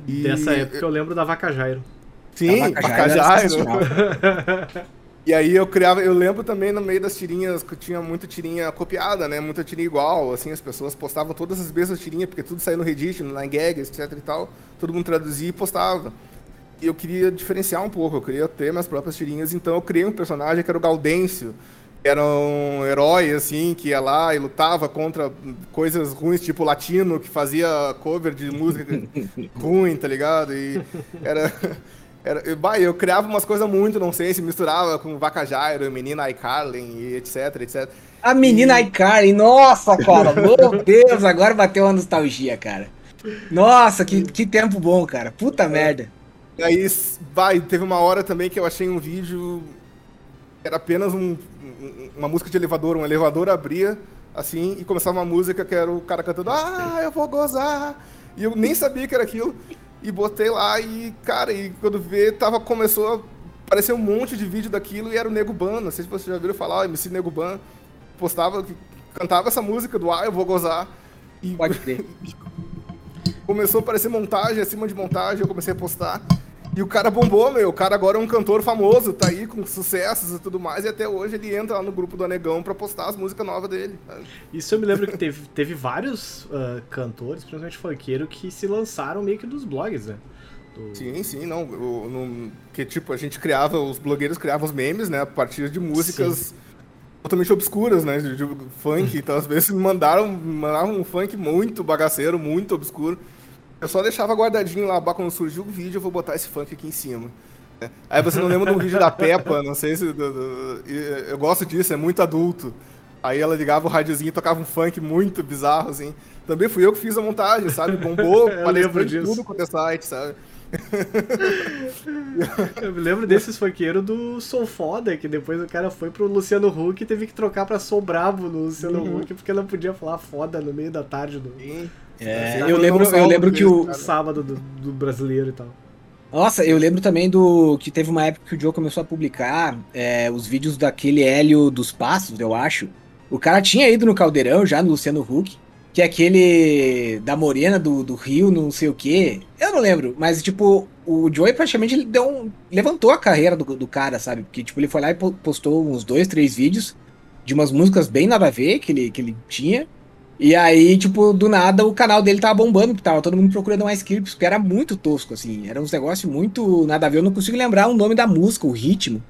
E- Dessa época eu lembro da Vaca Jairo. Sim, Vaca Jairo era Pacajairo. E aí eu criava, eu lembro também no meio das tirinhas que tinha muita tirinha copiada, né? Muita tirinha igual, assim, as pessoas postavam todas as mesmas tirinhas, porque tudo saía no Reddit, no Gags, etc e tal. Todo mundo traduzia e postava. E eu queria diferenciar um pouco, eu queria ter minhas próprias tirinhas, então eu criei um personagem que era o Gaudêncio. que Era um herói, assim, que ia lá e lutava contra coisas ruins, tipo latino, que fazia cover de música ruim, tá ligado? E era. Era, eu, bah, eu criava umas coisas muito nonsense, misturava com Vaca Jairo, Menina iCarlin e etc, etc. A menina iCarly, nossa, cara, meu Deus, agora bateu uma nostalgia, cara. Nossa, que, que tempo bom, cara. Puta merda. E aí, vai, teve uma hora também que eu achei um vídeo. Era apenas um- uma música de elevador. Um elevador abria, assim, e começava uma música que era o cara cantando, ah, eu vou gozar. E eu nem sabia que era aquilo. E botei lá e, cara, e quando vê, tava, começou a aparecer um monte de vídeo daquilo e era o Nego Ban. Não sei se vocês já viram falar, o MC Nego Ban postava, cantava essa música do Ah, eu vou gozar. E Pode crer. começou a aparecer montagem acima de montagem, eu comecei a postar. E o cara bombou, meu. O cara agora é um cantor famoso, tá aí com sucessos e tudo mais. E até hoje ele entra lá no grupo do Anegão pra postar as músicas novas dele. sabe? Isso eu me lembro que teve, teve vários ah, cantores, principalmente funkeiros, que se lançaram meio que dos blogs, né? Do- Sim, sim, não. que tipo, a gente criava, os blogueiros criavam os memes, né? A partir de músicas totalmente obscuras, né? De, de funk. Então, às vezes, me mandaram, me mandavam um funk muito bagaceiro, muito obscuro. Eu só deixava guardadinho lá, quando surgiu o vídeo, eu vou botar esse funk aqui em cima. né? Aí você não lembra de um vídeo da Peppa, não sei se. do- do- e eu gosto disso, é muito adulto. Aí ela ligava o rádiozinho e tocava um funk muito bizarro, assim. Também fui eu que fiz a montagem, sabe? Bombou, palestrante disso. tudo quanto é site, sabe? Eu me lembro desses funkeiros do Sou Foda, que depois o cara foi pro Luciano Huck e teve que trocar pra Sou Bravo no Luciano Uhum. Huck, porque não podia falar foda no meio da tarde do, Sim. É, eu lembro, eu lembro que o. do sábado do, do brasileiro e tal. Nossa, eu lembro também do que teve uma época que o Joe começou a publicar é, os vídeos daquele Hélio dos Passos, eu acho. O cara tinha ido no Caldeirão já, no Luciano Huck, que é aquele da Morena do, do Rio, não sei o quê. Eu não lembro, mas tipo, o Joey praticamente ele deu um, levantou a carreira do, do cara, sabe? Porque tipo, ele foi lá e po- postou uns dois, três vídeos de umas músicas bem nada a ver que ele, que ele tinha. E aí, tipo, do nada o canal dele tava bombando, tava todo mundo procurando mais clipes, porque era muito tosco, assim. Era uns negócios muito nada a ver. Eu não consigo lembrar o nome da música, o ritmo.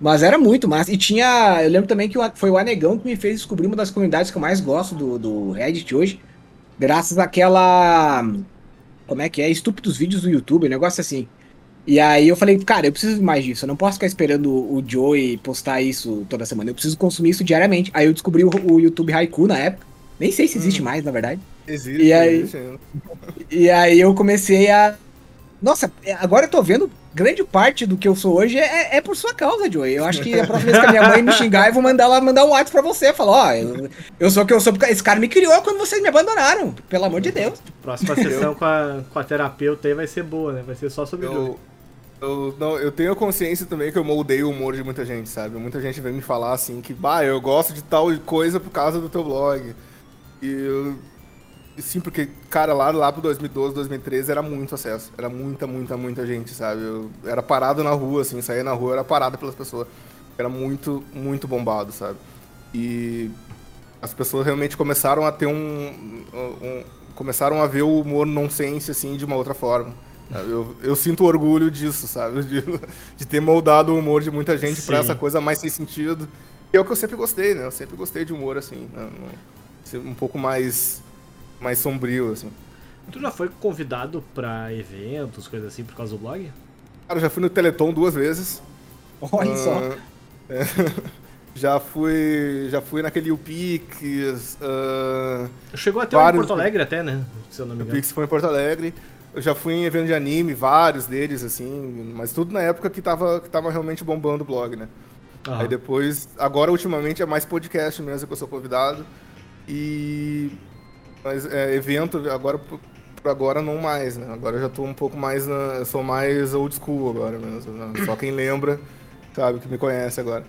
Mas era muito massa. E tinha. Eu lembro também que foi o Anegão que me fez descobrir uma das comunidades que eu mais gosto do, do Reddit hoje. Graças àquela. Como é que é? Estúpidos vídeos do YouTube, um negócio assim. E aí eu falei, cara, eu preciso mais disso. Eu não posso ficar esperando o Joey postar isso toda semana. Eu preciso consumir isso diariamente. Aí eu descobri o, o YouTube Haiku na época. Nem sei se existe hum. mais, na verdade. Existe, e aí, existe. E aí eu comecei a. Nossa, agora eu tô vendo grande parte do que eu sou hoje é, é por sua causa, Joey. Eu acho que a próxima vez que a minha mãe me xingar, eu vou mandar ela mandar um WhatsApp pra você. Falar, ó, oh, eu, eu sou o que eu sou porque esse cara me criou quando vocês me abandonaram. Pelo amor de Deus. Próxima sessão com a, com a terapeuta aí vai ser boa, né? Vai ser só sobre eu, Joey. Eu, não, eu tenho consciência também que eu moldei o humor de muita gente, sabe? Muita gente vem me falar assim que, bah, eu gosto de tal coisa por causa do teu blog. E Sim, porque, cara, lá, lá pro 2012, 2013 era muito acesso. Era muita, muita, muita gente, sabe? Eu era parado na rua, assim, saía na rua, era parado pelas pessoas. Era muito, muito bombado, sabe? E as pessoas realmente começaram a ter um, um começaram a ver o humor nonsense, assim, de uma outra forma. Eu, eu sinto orgulho disso, sabe? De, de ter moldado o humor de muita gente para essa coisa mais sem sentido. E é o que eu sempre gostei, né? Eu sempre gostei de humor, assim, né? Um pouco mais mais sombrio, assim. Tu já foi convidado pra eventos, coisas assim, por causa do blog? Cara, eu já fui no Teleton duas vezes. Olha uh, só. É, já fui. Já fui naquele UPix. Uh, Chegou até vários... em Porto Alegre até, né? Se eu não me engano. UPix foi em Porto Alegre. Eu já fui em evento de anime, vários deles, assim, mas tudo na época que tava, que tava realmente bombando o blog, né? Aham. Aí depois, agora ultimamente é mais podcast mesmo que eu sou convidado. E mas é, evento, agora por agora não mais, né? Agora eu já tô um pouco mais na. Eu sou mais old school agora mesmo. Né? Só quem lembra, sabe, que me conhece agora.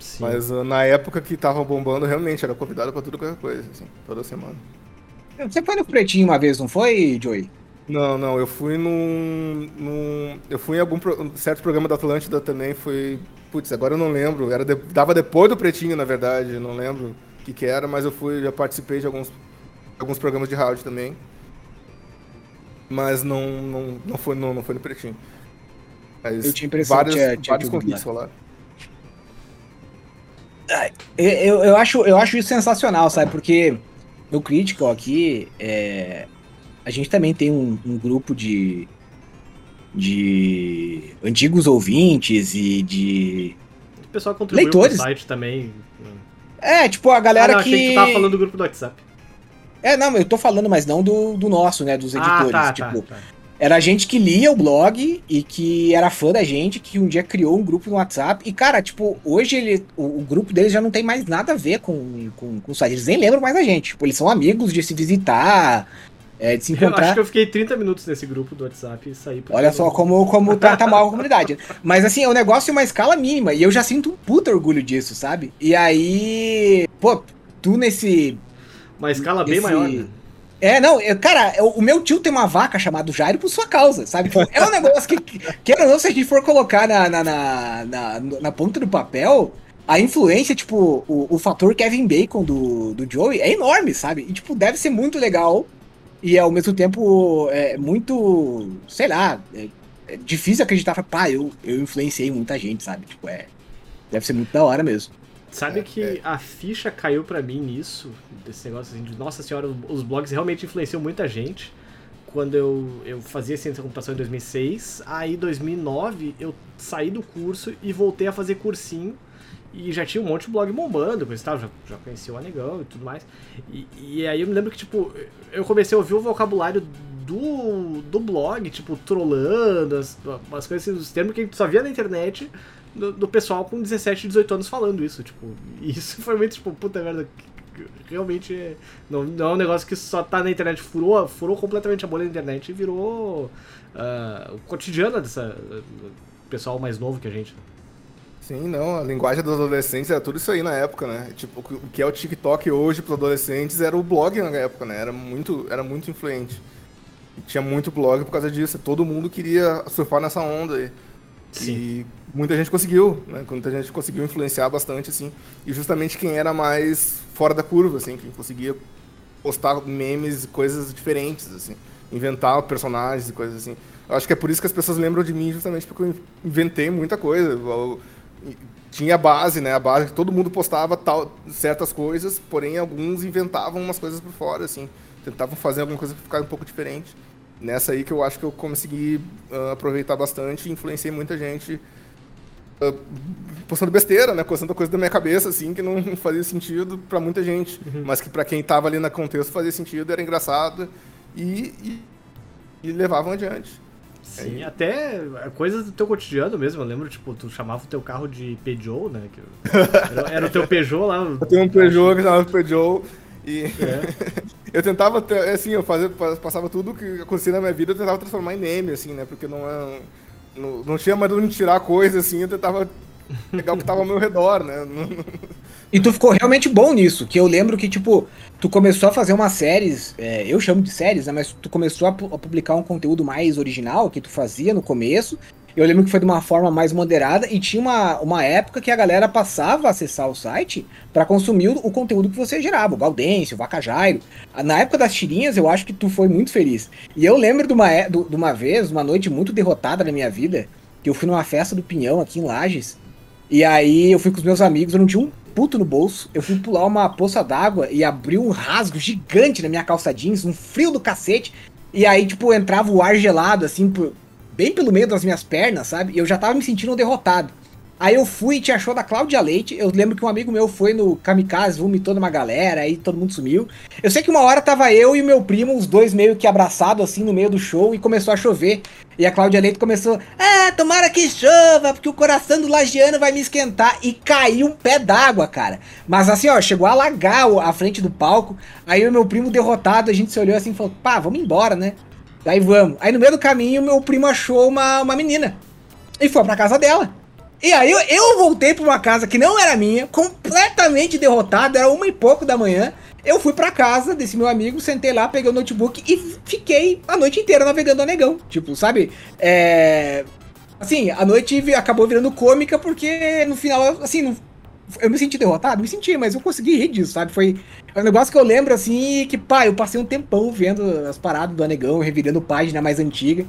Sim. Mas uh, na época que tava bombando, realmente, era convidado pra tudo qualquer coisa, assim, toda semana. Você foi no Pretinho uma vez, não foi, Joey? Não, não, eu fui num. num eu fui em algum pro, certo programa da Atlântida também, foi. Putz, agora eu não lembro. Era de, dava depois do Pretinho, na verdade, não lembro que, que era, mas eu fui, já participei de alguns alguns programas de rádio também. Mas não, não, não, foi, não, não foi no Pretinho. Mas eu tinha impressão vários, que tinha, vários convites lá. Eu, eu, acho, eu acho isso sensacional, sabe? Porque no Critical aqui, é, a gente também tem um, um, grupo de, de antigos ouvintes e de. O pessoal contribuiu leitores. site também. É, tipo, a galera ah, não, que. Achei que tu tava falando do grupo do WhatsApp. É, não, eu tô falando, mas não do, do nosso, né? Dos editores. Ah, tá, tipo, tá, tá. Era gente que lia o blog e que era fã da gente, que um dia criou um grupo no WhatsApp. E, cara, tipo, hoje ele, o, o grupo deles já não tem mais nada a ver com, com, com o site. Eles nem lembram mais da gente. Tipo, eles são amigos de se visitar, é, de se encontrar. Eu acho que eu fiquei 30 minutos nesse grupo do WhatsApp e saí pra Olha só como, como trata mal a comunidade. Mas assim, é um negócio em uma escala mínima. E eu já sinto um puta orgulho disso, sabe? E aí, pô, tu nesse. Uma escala bem maior, né? É, não, eu, cara, eu, o meu tio tem uma vaca chamada Jairo por sua causa, sabe? Tipo, é um negócio que, que, ou não, se a gente for colocar na, na, na, na, na ponta do papel, a influência, tipo, o, o fator Kevin Bacon do, do Joey é enorme, sabe? E, tipo, deve ser muito legal e, ao mesmo tempo, é muito, sei lá, é, é difícil acreditar, pá, eu, eu influenciei muita gente, sabe? Tipo, é, deve ser muito da hora mesmo. Sabe é, que é. a ficha caiu para mim nisso, desse negócio assim, de nossa senhora, os blogs realmente influenciam muita gente. Quando eu, eu fazia ciência da computação em 2006, aí em 2009 eu saí do curso e voltei a fazer cursinho e já tinha um monte de blog bombando, coisa e tal, já, já conhecia o Anegão e tudo mais. E, e aí eu me lembro que, tipo, eu comecei a ouvir o vocabulário do, do blog, tipo, trollando, as, as coisas assim, os termos que a gente só via na internet, do, do, pessoal com 17, 18 anos falando isso, tipo, isso foi muito, tipo, puta merda, realmente é, não, não é um negócio que só tá na internet, furou, furou completamente a bolha da internet e virou uh, o cotidiano dessa pessoal mais novo que a gente. Sim, não, a linguagem dos adolescentes era tudo isso aí na época, né? Tipo, o que é o TikTok hoje para os adolescentes era o blog na época, né? Era muito, era muito influente. E tinha muito blog por causa disso, todo mundo queria surfar nessa onda aí. Sim. E muita gente conseguiu, né? Muita gente conseguiu influenciar bastante, assim. E justamente quem era mais fora da curva, assim, quem conseguia postar memes e coisas diferentes, assim. Inventar personagens e coisas assim. Eu acho que é por isso que as pessoas lembram de mim, justamente porque eu inventei muita coisa. Eu, tinha a base, né? A base que todo mundo postava tal, certas coisas, porém alguns inventavam umas coisas por fora, assim. Tentavam fazer alguma coisa que ficar um pouco diferente. nessa aí que eu acho que eu consegui uh, aproveitar bastante e influenciei muita gente uh, postando besteira, né? Postando coisa da minha cabeça, assim, que não fazia sentido para muita gente. Uhum. Mas que para quem tava ali no contexto fazia sentido, era engraçado e, e, e levavam adiante. Sim, até coisas do teu cotidiano mesmo. Eu lembro, tipo, tu chamava o teu carro de Peugeot, né? Era, era, o teu Peugeot lá. Eu tenho um Peugeot que chamava Peugeot. E é. eu tentava, assim, eu fazia, passava tudo que acontecia na minha vida, eu tentava transformar em meme, assim, né? Porque não, é, não, não tinha mais de onde tirar coisa, assim, eu tentava pegar o que tava ao meu redor, né? E tu ficou realmente bom nisso, que eu lembro que, tipo, tu começou a fazer umas séries, é, eu chamo de séries, né? Mas tu começou a, a publicar um conteúdo mais original que tu fazia no começo, eu lembro que foi de uma forma mais moderada e tinha uma, uma época que a galera passava a acessar o site para consumir o, o, conteúdo que você gerava, o Gaudêncio, o Vacajairo. Na época das tirinhas, eu acho que tu foi muito feliz. E eu lembro de uma, de, de uma vez, uma noite muito derrotada na minha vida, que eu fui numa festa do Pinhão aqui em Lages. E aí eu fui com os meus amigos, eu não tinha um puto no bolso. Eu fui pular uma poça d'água e abriu um rasgo gigante na minha calça jeans, um frio do cacete. E aí, tipo, entrava o ar gelado, assim, por, bem pelo meio das minhas pernas, sabe? E eu já tava me sentindo derrotado. Aí eu fui e tinha show da Cláudia Leite. Eu lembro que um amigo meu foi no Kamikaze, vomitou numa galera, aí todo mundo sumiu. Eu sei que uma hora tava eu e meu primo, os dois meio que abraçados assim no meio do show e começou a chover. E a Cláudia Leite começou: Ah, tomara que chova, porque o coração do lagiano vai me esquentar. E caiu um pé d'água, cara. Mas assim, ó, chegou a alagar a frente do palco. Aí o meu primo derrotado, a gente se olhou assim e falou: Pá, vamos embora, né? Daí vamos. Aí no meio do caminho, meu primo achou uma, uma menina. E foi pra casa dela. E aí eu, eu voltei pra uma casa que não era minha, completamente derrotado, era uma e pouco da manhã. Eu fui pra casa desse meu amigo, sentei lá, peguei o notebook e fiquei a noite inteira navegando a negão. Tipo, sabe? É. Assim, a noite acabou virando cômica porque no final, assim, não, eu me senti derrotado? Me senti, mas eu consegui rir disso, sabe? Foi um negócio que eu lembro assim que, pá, eu passei um tempão vendo as paradas do Anegão, revirando página mais antiga.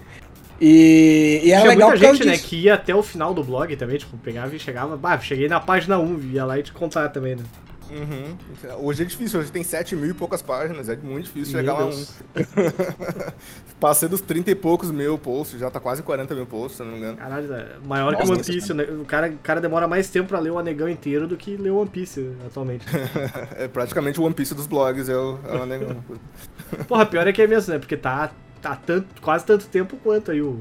E, e era Tinha legal muita gente, né, que ia até o final do blog também, tipo, pegava e chegava, bah, cheguei na página 1, ia lá e te contar também, né? Uhum. Hoje é difícil, hoje tem 7 mil e poucas páginas, é muito difícil Meu chegar Deus. lá um. Passei dos 30 e poucos mil posts, já tá quase 40 mil posts, se não me engano. Caralho, é maior Nossa, que o One Piece, né? O cara, o cara demora mais tempo pra ler o Anegão inteiro do que ler o One Piece atualmente. é praticamente o One Piece dos blogs, é o, é o Anegão. Porra, pior é que é mesmo, né? Porque tá, tá tanto, quase tanto tempo quanto aí o,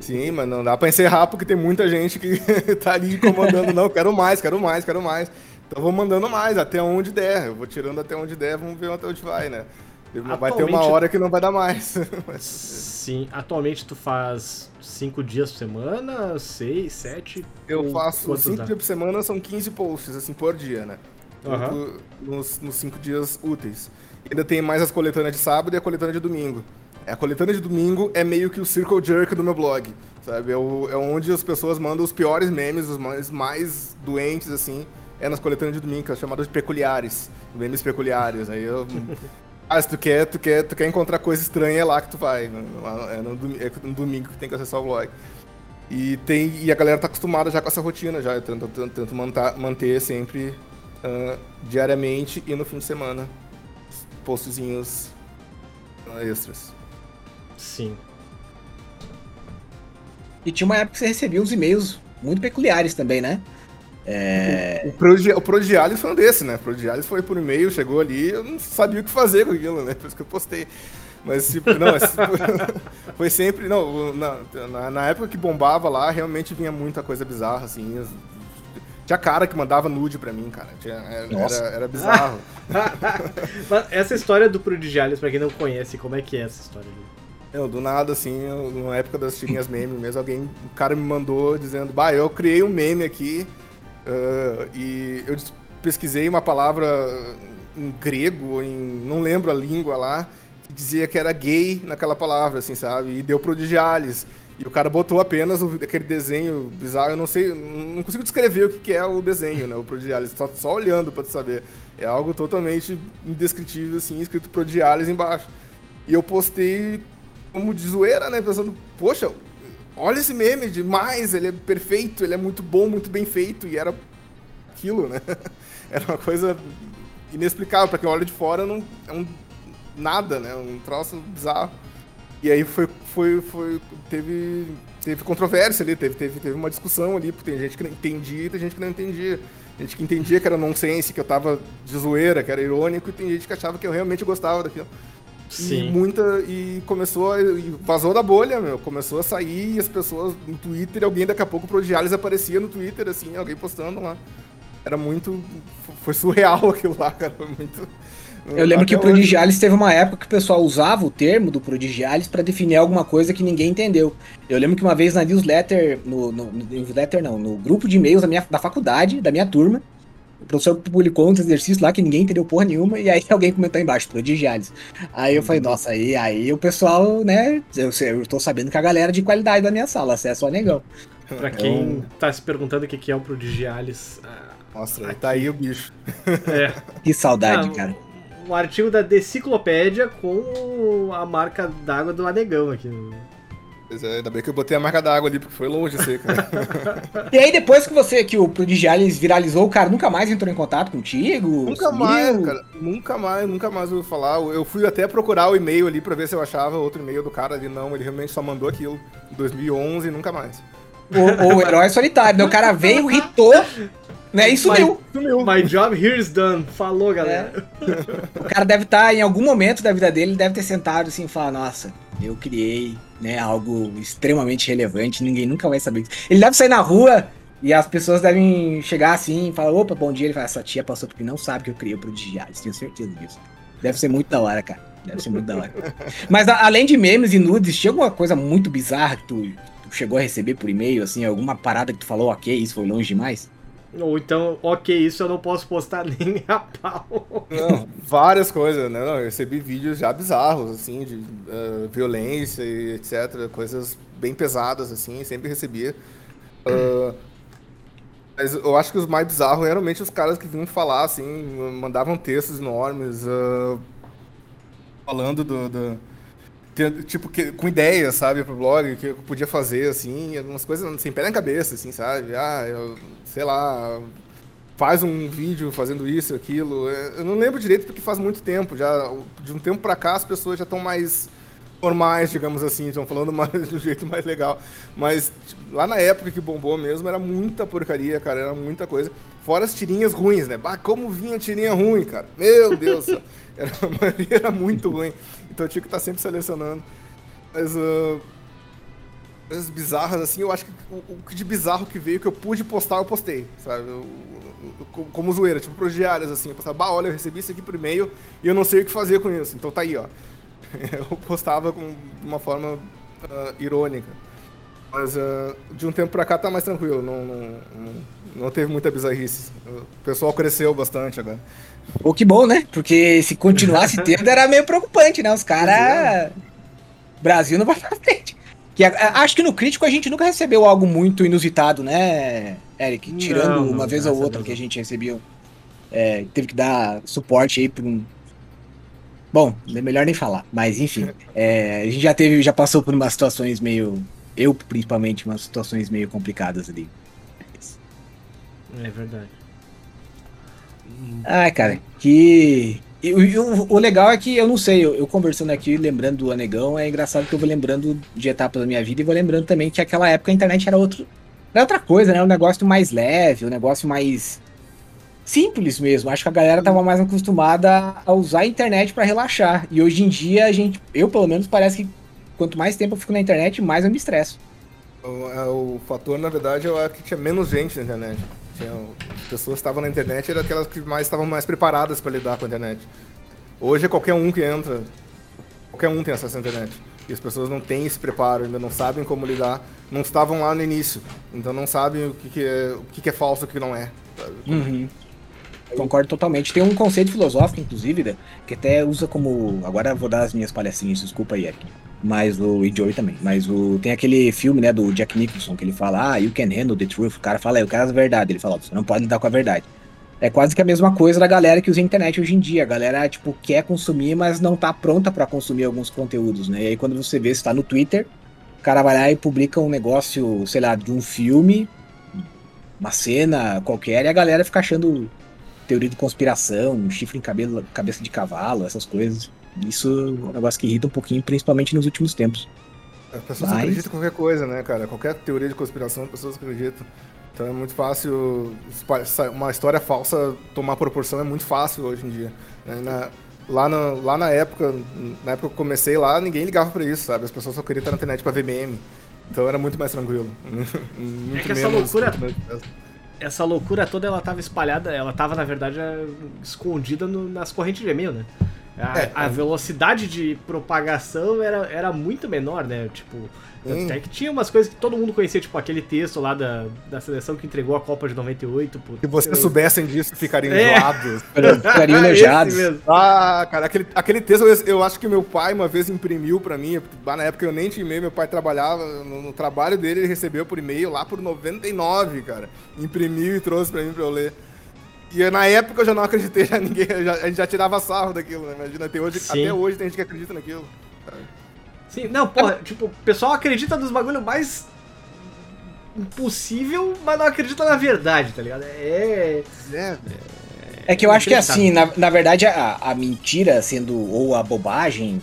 Sim, mas não dá pra encerrar porque tem muita gente que tá ali incomodando. não, quero mais, quero mais, quero mais. Então vou mandando mais, até onde der. Eu vou tirando até onde der, vamos ver até onde vai, né? Atualmente, vai ter uma hora que não vai dar mais. Sim, atualmente tu faz cinco dias por semana, seis, sete? Eu faço cinco dá? dias por semana, são 15 posts, assim, por dia, né? Uhum. Nos, nos cinco dias úteis. Ainda tem mais as coletâneas de sábado e a coletânea de domingo. A coletânea de domingo é meio que o circle jerk do meu blog, sabe? É, o, é onde as pessoas mandam os piores memes, os mais, mais doentes, assim, é nas coletâneas de domingo, que é chamadas de peculiares. Memes peculiares. Aí eu. ah, se tu quer, tu quer, tu quer encontrar coisa estranha, é lá que tu vai. É no, é no domingo que tem que acessar o blog. E, tem, e a galera tá acostumada já com essa rotina, já. Eu tento, tento, tento manter, manter sempre uh, diariamente e no fim de semana postzinhos uh, extras. Sim. E tinha uma época que você recebia uns e-mails muito peculiares também, né? É... O, Prodi, o Prodialis foi um desse, né? O Prodialis foi por e-mail, chegou ali, eu não sabia o que fazer com aquilo, né? Por isso que eu postei. Mas, tipo, não, foi sempre. Não, na, na, época que bombava lá, realmente vinha muita coisa bizarra, assim. Tinha cara que mandava nude pra mim, cara. Tinha, era, era, bizarro. essa história do Prodigialis, pra quem não conhece, como é que é essa história? Eu, do nada, assim, eu, época das tirinhas memes mesmo, alguém, um cara me mandou dizendo, bah, eu criei um meme aqui Uh, e eu pesquisei uma palavra em grego, em não lembro a língua lá, que dizia que era gay naquela palavra, assim, sabe? E deu prodigiales. E o cara botou apenas o, aquele desenho bizarro, eu não sei, não consigo descrever o que, que é o desenho, né? O prodigiales, só, só olhando para saber. É algo totalmente indescritível, assim, escrito prodigiales embaixo. E eu postei como de zoeira, né? Pensando, poxa, olha esse meme demais, ele é perfeito, ele é muito bom, muito bem feito, e era aquilo, né? Era uma coisa inexplicável, para quem olha de fora não, é um nada, né? Um troço bizarro. E aí foi, foi, foi teve, teve controvérsia ali, teve, teve, teve uma discussão ali, porque tem gente que entendia e tem gente que não entendia. Gente que entendia que era nonsense, que eu tava de zoeira, que era irônico, e tem gente que achava que eu realmente gostava daquilo. Sim. E muita. E começou. A, e vazou da bolha, meu. Começou a sair e as pessoas no Twitter, alguém daqui a pouco pro Dialis aparecia no Twitter, assim, alguém postando lá. Era muito. Foi surreal aquilo lá, cara. Foi muito. Eu lembro que o. Prodigialis teve uma época que o pessoal usava o termo do Prodigialis pra definir alguma coisa que ninguém entendeu. Eu lembro que uma vez na newsletter, no, no, no newsletter não, no grupo de e-mails da, minha, da faculdade, da minha turma, o professor publicou uns exercícios lá que ninguém entendeu porra nenhuma, e aí alguém comentou embaixo, Prodigialis. Aí eu falei, nossa, aí, aí o pessoal, né, eu, eu tô sabendo que a galera de qualidade da minha sala, acesso a negão. Pra quem tá se perguntando o que é o Prodigialis, ah, Nossa, tá aí o bicho. é Que saudade, Ah, cara. um artigo da Deciclopédia com a marca d'água do Anegão aqui. Pois é, ainda bem que eu botei a marca d'água ali, porque foi longe aí, cara. E aí depois que você, que o Prodigialis viralizou, o cara nunca mais entrou em contato contigo? nunca sumiu? mais, cara. Nunca mais, nunca mais ouvi falar. Eu fui até procurar o e-mail ali pra ver se eu achava outro e-mail do cara ali. Não, ele realmente só mandou aquilo. Em 2011 e nunca mais. O, o herói solitário, né? O cara veio, ritou, né? E sumiu. Sumiu. My job here is done. Falou, galera. O cara deve estar, em algum momento da vida dele, ele deve ter sentado assim e falar, nossa, eu criei, né, algo extremamente relevante, ninguém nunca vai saber. Ele deve sair na rua e as pessoas devem chegar assim e falar, opa, bom dia. Ele fala, essa tia passou porque não sabe que eu criei o Prodigialis, tenho certeza disso. Deve ser muito da hora, cara. Deve ser muito da hora. Mas a- além de memes e nudes, tinha alguma coisa muito bizarra que tu, tu chegou a receber por e-mail, assim, alguma parada que tu falou, ok, isso foi longe demais? Ou então, ok, isso eu não posso postar nem a pau. Não, várias coisas, né? Não, eu recebi vídeos já bizarros, assim, de eh, violência e etc. Coisas bem pesadas, assim, sempre recebia. Ah, mas eu acho que os mais bizarros eram realmente os caras que vinham falar, assim, mandavam textos enormes, ah, falando do. do- tipo, que, com ideias, sabe, pro blog, que eu podia fazer, assim, algumas coisas sem pé na cabeça, assim, sabe? Ah, eu, sei lá, faz um vídeo fazendo isso, aquilo. É, Eu não lembro direito porque faz muito tempo. Já de um tempo pra cá as pessoas já estão mais normais, digamos assim, estão falando mais de um jeito mais legal. Mas tipo, lá na época que bombou mesmo era muita porcaria, cara, era muita coisa. Fora as tirinhas ruins, né? Bah, como vinha tirinha ruim, cara. Meu Deus, era, a maioria era muito ruim. Então eu tinha que estar sempre selecionando. Mas ah, coisas bizarras, assim, eu acho que o, o de bizarro que veio, que eu pude postar, eu postei, sabe? Eu- eu- co- como zoeira, tipo, progiárias, assim, eu postava, bah, olha, eu recebi isso aqui por e-mail e eu não sei o que fazer com isso, então tá aí, ó. Eu postava com, uma forma ah, irônica. Mas ah, de um tempo pra cá tá mais tranquilo, não, não, não, não teve muita bizarrice. O pessoal cresceu bastante agora. Pô, que bom, né? Porque se continuasse tendo era meio preocupante, né? Os caras. Brasil não vai pra frente. Que, a- a- acho que no crítico a gente nunca recebeu algo muito inusitado, né, Eric? Tirando Não, não, uma vez ou outra que a gente recebeu. É, teve que dar suporte aí por um. Bom, é melhor nem falar, mas enfim. é, a gente já teve, já passou por umas situações meio. Eu, principalmente, umas situações meio complicadas ali. É verdade. Ai, cara, que. E, o- o, legal é que eu não sei, eu, eu conversando aqui, lembrando do Anegão, é engraçado que eu vou lembrando de etapas da minha vida e vou lembrando também que aquela época a internet era outro. Era outra coisa, né? Um negócio mais leve, um negócio mais simples mesmo. Acho que a galera tava mais acostumada a usar a internet pra relaxar. E hoje em dia a gente, eu pelo menos, parece que quanto mais tempo eu fico na internet, mais eu me estresso. O, é, o fator, na verdade, acho que tinha menos gente na internet. As pessoas que estavam na internet eram aquelas que mais estavam mais preparadas para lidar com a internet. Hoje é qualquer um que entra, qualquer um tem acesso à internet. E as pessoas não têm esse preparo, ainda não sabem como lidar, não estavam lá no início, então não sabem o que, que é, o que, que é falso e o que não é. Uhum. Concordo totalmente. Tem um conceito filosófico, inclusive, né, que até usa como. Agora vou dar as minhas palhacinhas, desculpa aí, Eric. Mas o. E Joey também. Mas o. Tem aquele filme, né, do Jack Nicholson, que ele fala, ah, you can handle the truth. O cara fala, é, eu quero a verdade. Ele fala, você não pode lidar com a verdade. É quase que a mesma coisa da galera que usa a internet hoje em dia. A galera, tipo, quer consumir, mas não tá pronta pra consumir alguns conteúdos, né? E aí quando você vê, você tá no Twitter, o cara vai lá e publica um negócio, sei lá, de um filme, uma cena qualquer, e a galera fica achando teoria de conspiração, chifre em cabelo, cabeça de cavalo, essas coisas. Isso é um negócio que irrita um pouquinho, principalmente nos últimos tempos. As pessoas Mas- acreditam em qualquer coisa, né, cara? Qualquer teoria de conspiração, as pessoas acreditam. Então é muito fácil. Uma história falsa tomar proporção é muito fácil hoje em dia. né? Na- lá, na, lá na época, na época que eu comecei lá, ninguém ligava pra isso, sabe? As pessoas só queriam estar na internet pra ver meme. Então era muito mais tranquilo. Muito É que essa loucura- Essa loucura toda, ela tava espalhada, ela tava, na verdade, é, escondida no- nas correntes de e-mail, né? A, É, a é. velocidade de propagação era, era muito menor, né? Tipo, Sim. até que tinha umas coisas que todo mundo conhecia, tipo aquele texto lá da, da seleção que entregou a Copa de 98. Por, Se vocês soubessem disso, ficariam É. enjoados. Ficariam enojados. mesmo. Ah, cara, aquele, aquele texto eu, eu acho que meu pai uma vez imprimiu pra mim. lá Na época eu nem tinha e-mail, meu pai trabalhava no, no trabalho dele, ele recebeu por e-mail lá por 99, cara. Imprimiu e trouxe pra mim pra eu ler. E na época eu já não acreditei, já ninguém, já- a gente já tirava sarro daquilo, né? Imagina, até hoje, Sim. até hoje tem gente que acredita naquilo. Sim, não, porra, tipo, o pessoal acredita nos bagulho mais impossível, mas não acredita na verdade, tá ligado? É. É, É que eu acho que assim, na, na verdade, a, a mentira sendo, ou a bobagem,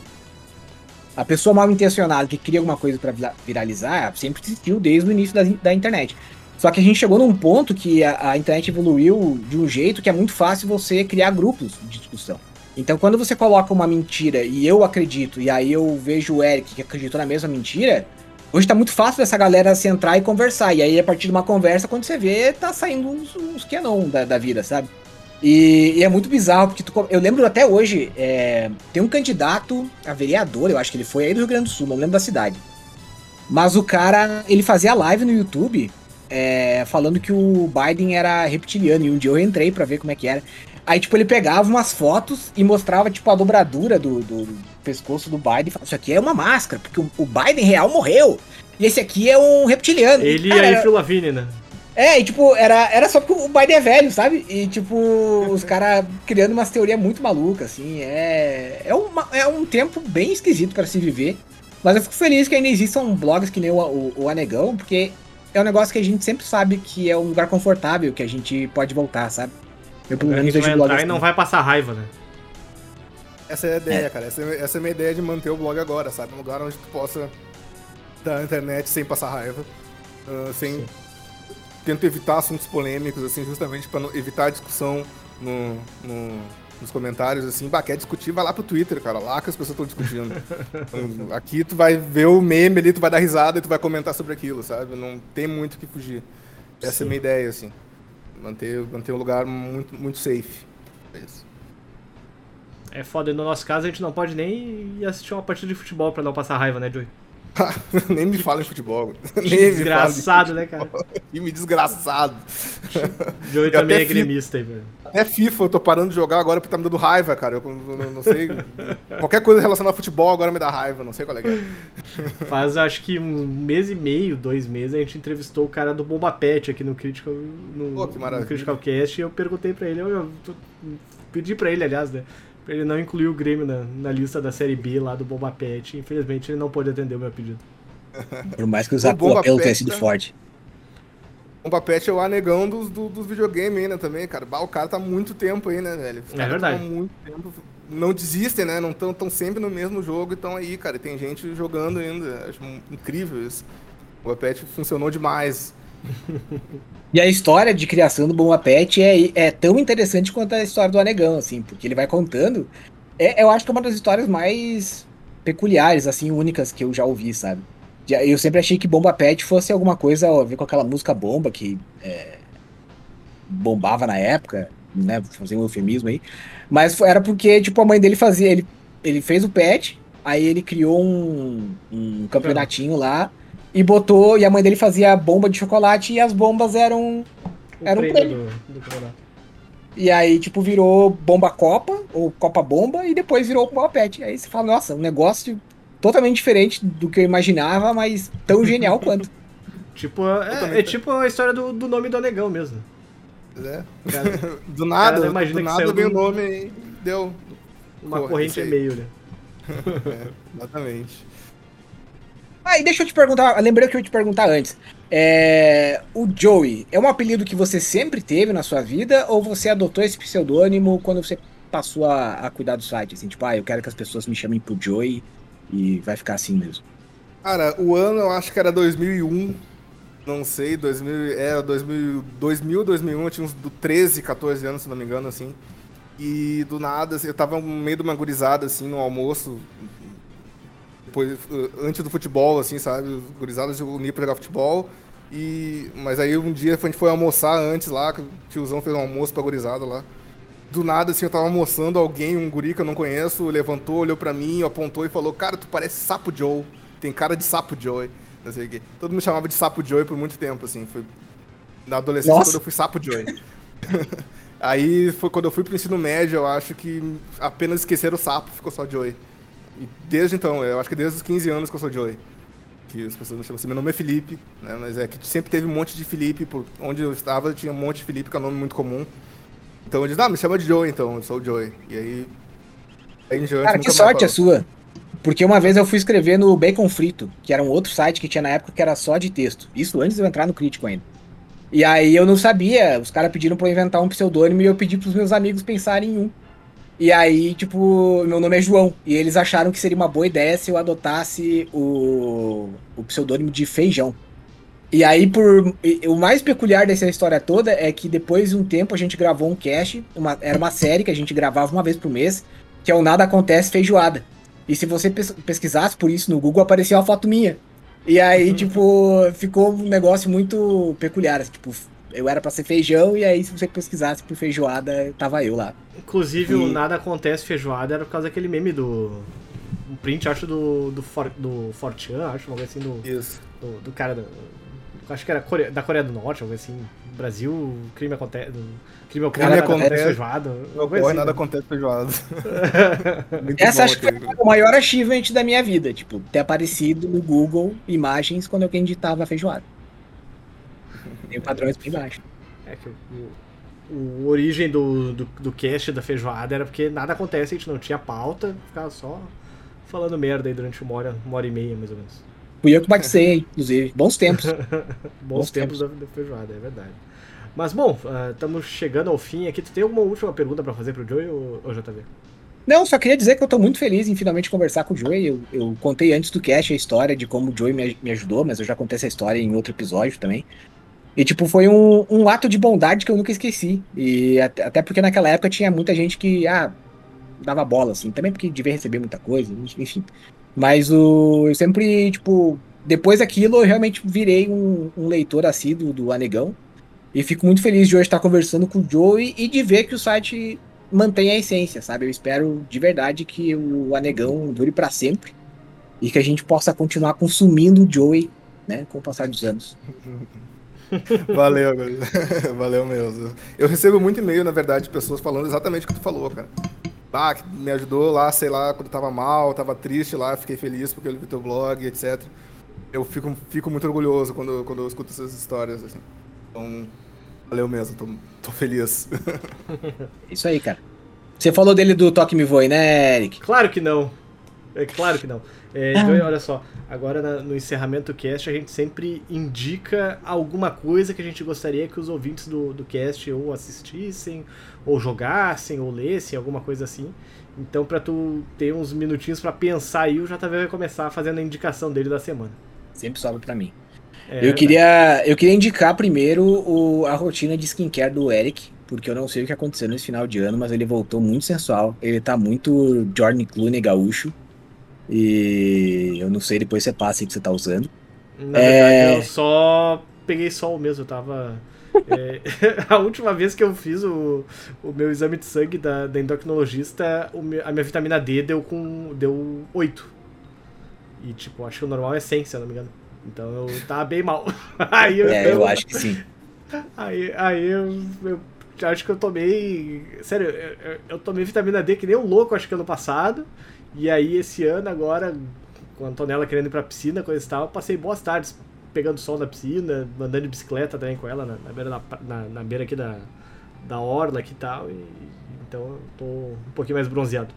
a pessoa mal intencionada que cria alguma coisa pra vira- viralizar, sempre existiu desde o início da, da internet. Só que a gente chegou num ponto que a, a internet evoluiu de um jeito que é muito fácil você criar grupos de discussão. Então, quando você coloca uma mentira e eu acredito, e aí eu vejo o Eric que acreditou na mesma mentira, hoje tá muito fácil dessa galera se entrar e conversar. E aí, a partir de uma conversa, quando você vê, tá saindo uns, uns canon da, da vida, sabe? E, e é muito bizarro, porque tu eu lembro até hoje, é, tem um candidato a vereador, eu acho que ele foi aí do Rio Grande do Sul, não lembro da cidade. Mas o cara, ele fazia live no YouTube é, falando que o Biden era reptiliano, e um dia eu entrei pra ver como é que era. Aí, tipo, ele pegava umas fotos e mostrava, tipo, a dobradura do, do pescoço do Biden e falava, isso aqui é uma máscara, porque o, Biden real morreu. E esse aqui é um reptiliano. Ele e a Lavigne, né? é, e tipo, era, era só porque o Biden é velho, sabe? E tipo, os caras criando umas teorias muito malucas, assim. É, é, uma, é um tempo bem esquisito pra se viver. Mas eu fico feliz que ainda existam blogs que nem o, o, o Anegão, porque é um negócio que a gente sempre sabe que é um lugar confortável, que a gente pode voltar, sabe? Eu pelo A menos gente vejo vai blogs entrar e não assim. vai passar raiva, né? Essa é a ideia, cara. Essa, é- essa é a minha ideia de manter o blog agora, sabe? Um lugar onde tu possa estar na internet sem passar raiva, ah, sem... Tento evitar assuntos polêmicos, assim, justamente pra não evitar a discussão no, no- nos comentários, assim. Bah, quer discutir, vai lá pro Twitter, cara. Lá que as pessoas estão discutindo. Aqui tu vai ver o meme ali, tu vai dar risada e tu vai comentar sobre aquilo, sabe? Não tem muito o que fugir. Essa Sim. é a minha ideia, assim. Manter, manter um lugar muito, muito safe. É isso. É foda, e no nosso caso a gente não pode nem ir assistir uma partida de futebol pra não passar raiva, né, Joey? Nem me fala em futebol. Nem me Desgraçado, né, cara? Time desgraçado. Joey Eu também é gremista aí, velho. Até FIFA eu tô parando de jogar agora porque tá me dando raiva, cara. Eu não, não- sei. Qualquer coisa relacionada a futebol agora me dá raiva, não sei qual é que é. Faz acho que um mês e meio, dois meses, a gente entrevistou o cara do Bomba Pet aqui no Critical, no, Pô, no Critical Cast e eu perguntei pra ele, eu, eu tô- pedi pra ele, aliás, né? Pra ele não incluir o Grêmio na, na lista da série B lá do Bomba Pet. Infelizmente ele não pôde atender o meu pedido. Por mais que os O Bomba apelo tenha Pet, sido né? forte. O Papete é o anegão dos, do- dos videogames ainda também, cara. Bah, o cara tá há muito tempo aí, né, velho? É verdade. muito tempo. Não desistem, né? Não estão tão sempre no mesmo jogo e estão aí, cara. E tem gente jogando ainda. Acho incrível isso. O Papete funcionou demais. E a história de criação do Bomba Pet é, é tão interessante quanto a história do Anegão, assim, porque ele vai contando. É, eu acho que é uma das histórias mais peculiares, assim, únicas que eu já ouvi, sabe? Eu sempre achei que Bomba Pet fosse alguma coisa a ver com aquela música bomba que é, bombava na época, né? Fazer um eufemismo aí. Mas era porque, tipo, a mãe dele fazia. Ele, ele fez o pet, aí ele criou um, um campeonatinho lá e botou. E a mãe dele fazia bomba de chocolate e as bombas eram. O Era um prêmio prêmio. do, do campeonato. E aí, tipo, virou bomba Copa, ou Copa Bomba, e depois virou Bomba Pet. Aí você fala, nossa, um negócio totalmente diferente do que eu imaginava, mas tão genial quanto. Tipo, é, é tipo a história do, do nome do Anegão mesmo. Né? Cara, Do nada, Cara, imagina do que nada veio o do- nome e deu. uma corrente aí. e-mail, né? É, exatamente. Ah, e deixa eu te perguntar, lembrei que eu ia te perguntar antes. É, o Joey, é um apelido que você sempre teve na sua vida, ou você adotou esse pseudônimo quando você passou a, a cuidar do site? Assim, tipo, ah, eu quero que as pessoas me chamem pro Joey e vai ficar assim mesmo. Cara, o ano eu acho que era 2001. Não sei, 2000, é, 2000, 2000, 2001, eu tinha uns do 13, 14 anos, se não me engano, assim. E do nada, assim, eu tava no meio de uma gurizada, assim, no almoço, depois, antes do futebol, assim, sabe? Os gurizadas se uniram pra jogar futebol. E, mas aí um dia a gente foi almoçar antes lá, que o tiozão fez um almoço pra gurizada lá. Do nada, assim, eu tava almoçando, alguém, um guri que eu não conheço, levantou, olhou pra mim, apontou e falou, cara, tu parece Sapo Joe. Tem cara de Sapo Joe. Não sei o quê. Todo mundo chamava de Sapo Joe por muito tempo, assim. Foi... Na adolescência, Nossa. quando eu fui Sapo Joe. aí foi quando eu fui pro ensino médio, eu acho que apenas esqueceram o sapo, ficou só Joey. E desde então, eu acho que desde os 15 anos que eu sou Joey. Que as pessoas me chamam assim. Meu nome é Felipe, né? Mas é que sempre teve um monte de Felipe. Por onde eu estava, tinha um monte de Felipe, que é um nome muito comum. Então eu disse, ah, me chama de Joey, então, eu sou o Joey. E aí. aí diante, Cara, que sorte a sua. Porque uma vez eu fui escrever no Bacon Frito, que era um outro site que tinha na época que era só de texto. Isso antes de eu entrar no crítico ainda. E aí eu não sabia, os caras pediram pra eu inventar um pseudônimo e eu pedi pros meus amigos pensarem em um. E aí, tipo, meu nome é João. E eles acharam que seria uma boa ideia se eu adotasse o, o pseudônimo de Feijão. E aí, por. e- O mais peculiar dessa história toda é que depois de um tempo a gente gravou um cast, uma, era uma série que a gente gravava uma vez por mês, que é o Nada Acontece Feijoada. E se você pes- pesquisasse por isso no Google, aparecia uma foto minha. E aí, tipo, ficou um negócio muito peculiar. assim, Tipo, eu era pra ser feijão, e aí se você pesquisasse por feijoada, tava eu lá. Inclusive, o E- Nada Acontece Feijoada era por causa daquele meme do. Um print, acho, do. do, For, do Fortran, acho, uma coisa assim, do, Isso. do, do cara do. Acho que era Core- da Coreia do Norte, algo assim. Brasil, crime acontece. Crime ocorre, Crime nada acontece feijoada. Não ocorre, assim, nada né? acontece feijoada. Essa bom acho que foi o maior achievement da minha vida. Tipo, ter aparecido no Google imagens quando alguém digitava feijoada. Tem padrões bem baixos. É que o, o origem do, do, do cast da feijoada era porque nada acontece, a gente não tinha pauta, ficava só falando merda aí durante uma hora, uma hora e meia, mais ou menos. Fui eu que batizei, inclusive. Bons tempos. Bons Bons tempos da, da feijoada, é verdade. Mas bom, estamos chegando ao fim aqui. Tu tem alguma última pergunta pra fazer pro Joey ou, ou JV? Não, só queria dizer que eu tô muito feliz em finalmente conversar com o Joey. Eu, eu contei antes do cast a história de como o Joey me, me ajudou, mas eu já contei essa história em outro episódio também. E, tipo, foi um, um ato de bondade que eu nunca esqueci. E até, porque naquela época tinha muita gente que, ah, dava bola, assim. Também porque devia receber muita coisa, enfim. Mas o, eu sempre, tipo, depois daquilo eu realmente virei um, um leitor assíduo do Anegão. E fico muito feliz de hoje estar conversando com o Joey e de ver que o site mantém a essência, sabe? Eu espero de verdade que o Anegão dure pra sempre e que a gente possa continuar consumindo o Joey, né, com o passar dos anos. Valeu. Valeu mesmo. Eu recebo muito e-mail, na verdade, de pessoas falando exatamente o que tu falou, cara. Ah, que me ajudou lá, sei lá, quando eu tava mal, tava triste lá, fiquei feliz porque eu li teu blog, etc. Eu fico, fico muito orgulhoso quando, quando eu escuto essas histórias, assim. Então, valeu mesmo, tô, tô feliz. Isso aí, cara. Você falou dele do Toque Me Voe, né, Eric? Claro que não. É claro que não. É, Ah. Joey, olha só, agora na- no encerramento do cast a gente sempre indica alguma coisa que a gente gostaria que os ouvintes do, do cast ou assistissem, ou jogassem, ou lessem, alguma coisa assim. Então, pra tu ter uns minutinhos pra pensar aí, o JV vai começar fazendo a indicação dele da semana. Sempre sobra pra mim. É, eu, queria, eu queria indicar primeiro o, a rotina de skincare do Eric, porque eu não sei o que aconteceu nesse final de ano, mas ele voltou muito sensual. Ele tá muito Jordan Clooney gaúcho. E eu não sei, depois você passa aí que você tá usando. Na É. verdade, eu só peguei sol mesmo, eu tava. é, a última vez que eu fiz o, o meu exame de sangue da, da endocrinologista, meu- a minha vitamina D deu com. deu 8. E tipo, acho que o normal é 100, se eu não me engano. Então eu tava bem mal. aí eu, É, eu acho que sim. Aí, aí eu, eu acho que eu tomei. Sério, eu, eu- eu tomei vitamina D que nem um louco, acho que ano passado. E aí esse ano, agora, com a Antonella querendo ir pra piscina, coisa e tal, passei boas tardes pegando sol na piscina, andando de bicicleta também com ela na, na beira, da, na, na beira aqui da, da orla aqui e tal. E, então eu tô um pouquinho mais bronzeado.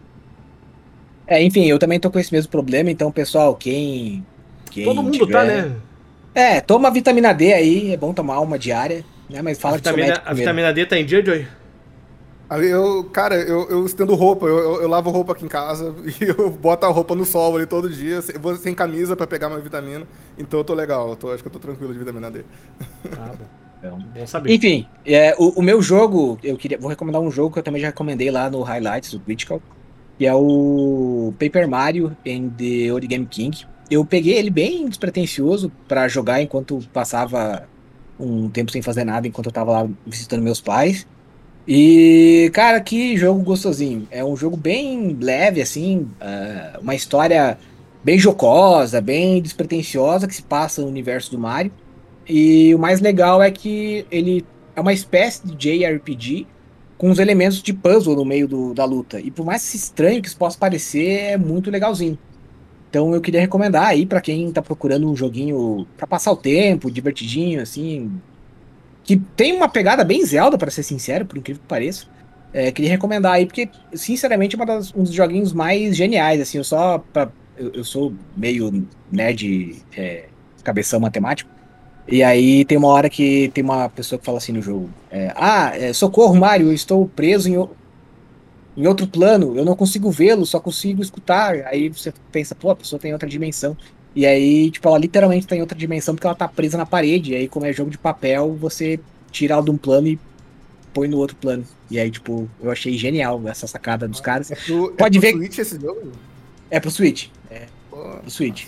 É, enfim, eu também tô com esse mesmo problema, então, pessoal, quem. quem Todo mundo tiver- tá, né? É, toma vitamina D aí, é bom tomar uma diária, né? Mas fala a vitamina, médico a vitamina D tá em dia, Joey? Eu, cara, eu, eu estendo roupa, eu, eu, eu lavo roupa aqui em casa e eu boto a roupa no sol ali todo dia. Eu vou sem camisa pra pegar minha vitamina. Então eu tô legal, eu tô, acho que eu tô tranquilo de vitamina D. Ah, bom. Então, bom saber. Enfim, é, o, o, meu jogo, eu queria, vou recomendar um jogo que eu também já recomendei lá no Highlights do Critical, que é o Paper Mario and the Origami King. Eu peguei ele bem despretensioso para jogar enquanto passava um tempo sem fazer nada, enquanto eu tava lá visitando meus pais. E, cara, que jogo gostosinho. É um jogo bem leve, assim, uh, uma história bem jocosa, bem despretensiosa que se passa no universo do Mario. E o mais legal é que ele é uma espécie de JRPG com os elementos de puzzle no meio do, da luta. E por mais estranho que isso possa parecer, é muito legalzinho. Então eu queria recomendar aí para quem tá procurando um joguinho para passar o tempo, divertidinho, assim, que tem uma pegada bem Zelda, para ser sincero, por incrível que pareça. É, queria recomendar aí, porque, sinceramente, é das, um dos joguinhos mais geniais, assim, eu só. Pra, eu, eu, sou meio nerd, é, cabeção matemático. E aí tem uma hora que tem uma pessoa que fala assim no jogo: é, Ah, é, socorro, Mario, eu estou preso em, em outro plano, eu não consigo vê-lo, só consigo escutar. Aí você pensa, pô, a pessoa tem outra dimensão. E aí, tipo, ela literalmente tá em outra dimensão porque ela tá presa na parede. E aí, como é jogo de papel, você tira ela de um plano e põe no outro plano. E aí, tipo, eu achei genial essa sacada dos caras. É pro, é Pode é ver. Switch esse jogo? É pro Switch. É pro Switch.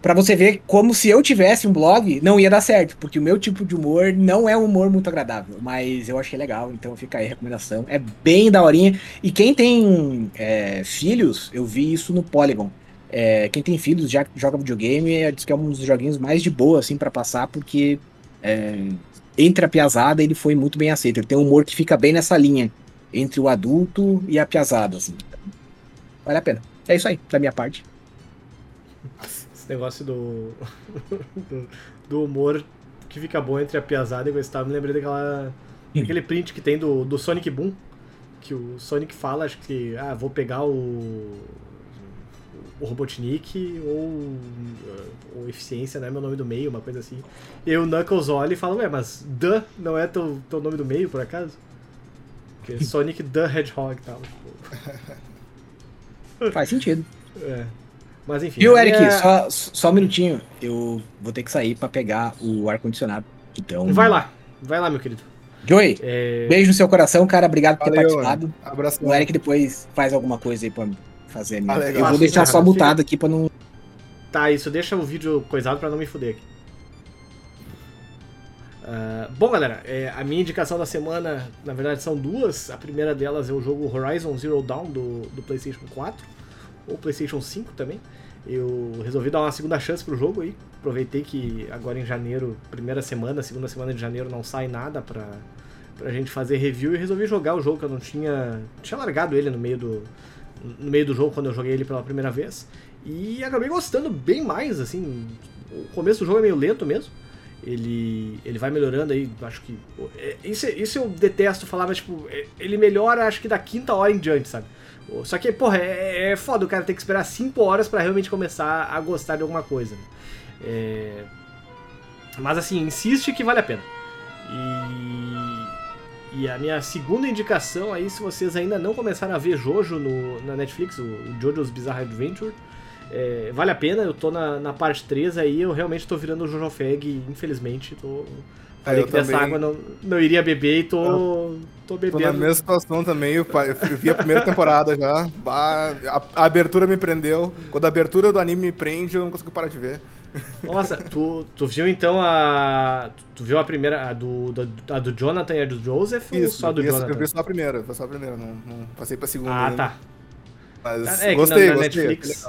Pra você ver como se eu tivesse um blog, não ia dar certo, porque o meu tipo de humor não é um humor muito agradável, mas eu achei legal, então fica aí a recomendação. É bem daorinha. E quem tem é, filhos, eu vi isso no Polygon. É, quem tem filhos já joga videogame, é, diz que é um dos joguinhos mais de boa, assim, para passar, porque é, entre a piazada ele foi muito bem aceito. Ele tem um humor que fica bem nessa linha, entre o adulto e a piazada, assim. Vale a pena. É isso aí, da minha parte. Esse negócio do, do, humor que fica bom entre a piazada e o Gustavo, me lembrei daquela, daquele print que tem do, do Sonic Boom, que o Sonic fala, acho que, ah, vou pegar o o Robotnik ou, ou Eficiência, né? Meu nome do meio, uma coisa assim. E o Knuckles olha e fala, ué, mas The não é teu, teu nome do meio, por acaso? Porque Sonic the Hedgehog e tal. Tipo. Faz sentido. É. Mas enfim. Viu, Eric? É... Só, só um minutinho. Eu vou ter que sair pra pegar o ar-condicionado. Então. Vai lá, vai lá, meu querido. Joey, é... beijo no seu coração, cara. Obrigado por ter Valeu, participado. Abraço. O Eric depois faz alguma coisa aí pra mim fazer ah, Eu vou deixar só mutado aqui pra não. Tá, isso deixa o vídeo coisado pra não me fuder aqui. Uh, bom, galera, é, a minha indicação da semana, na verdade, são duas. A primeira delas é o jogo Horizon Zero Dawn do, do PlayStation 4, ou PlayStation 5 também. Eu resolvi dar uma segunda chance pro jogo aí. Aproveitei que agora em janeiro, primeira semana, segunda semana de janeiro, não sai nada pra, pra gente fazer review e resolvi jogar o jogo que eu não tinha. Tinha largado ele no meio do, no meio do jogo quando eu joguei ele pela primeira vez. E acabei gostando bem mais, assim. O começo do jogo é meio lento mesmo. Ele, ele vai melhorando aí, acho que. É, isso, isso eu detesto falar, mas tipo, é, ele melhora acho que da quinta hora em diante, sabe? Só que, porra, é, é foda o cara ter que esperar 5 horas para realmente começar a gostar de alguma coisa. Né? É... Mas assim, insiste que vale a pena. E e a minha segunda indicação aí, se vocês ainda não começaram a ver Jojo no, na Netflix, o, o Jojo's Bizarre Adventure, é, vale a pena, eu tô na, na parte 3 aí, eu realmente tô virando o Jojo Fag, infelizmente, tô... Falei é, que dessa água não, não iria beber e tô, tô bebendo. Tô na mesma situação também, eu, eu vi a primeira temporada já, a, a, abertura me prendeu, quando a abertura do anime me prende, eu não consigo parar de ver. Nossa, tu, tu viu então a. Tu viu a primeira, a do, a do Jonathan e a do Joseph? Isso, ou só do isso, Jonathan? Eu vi só a primeira, só a primeira, não, não passei pra segunda. Ah, ainda. tá. Mas é, gostei, na, na gostei. Netflix,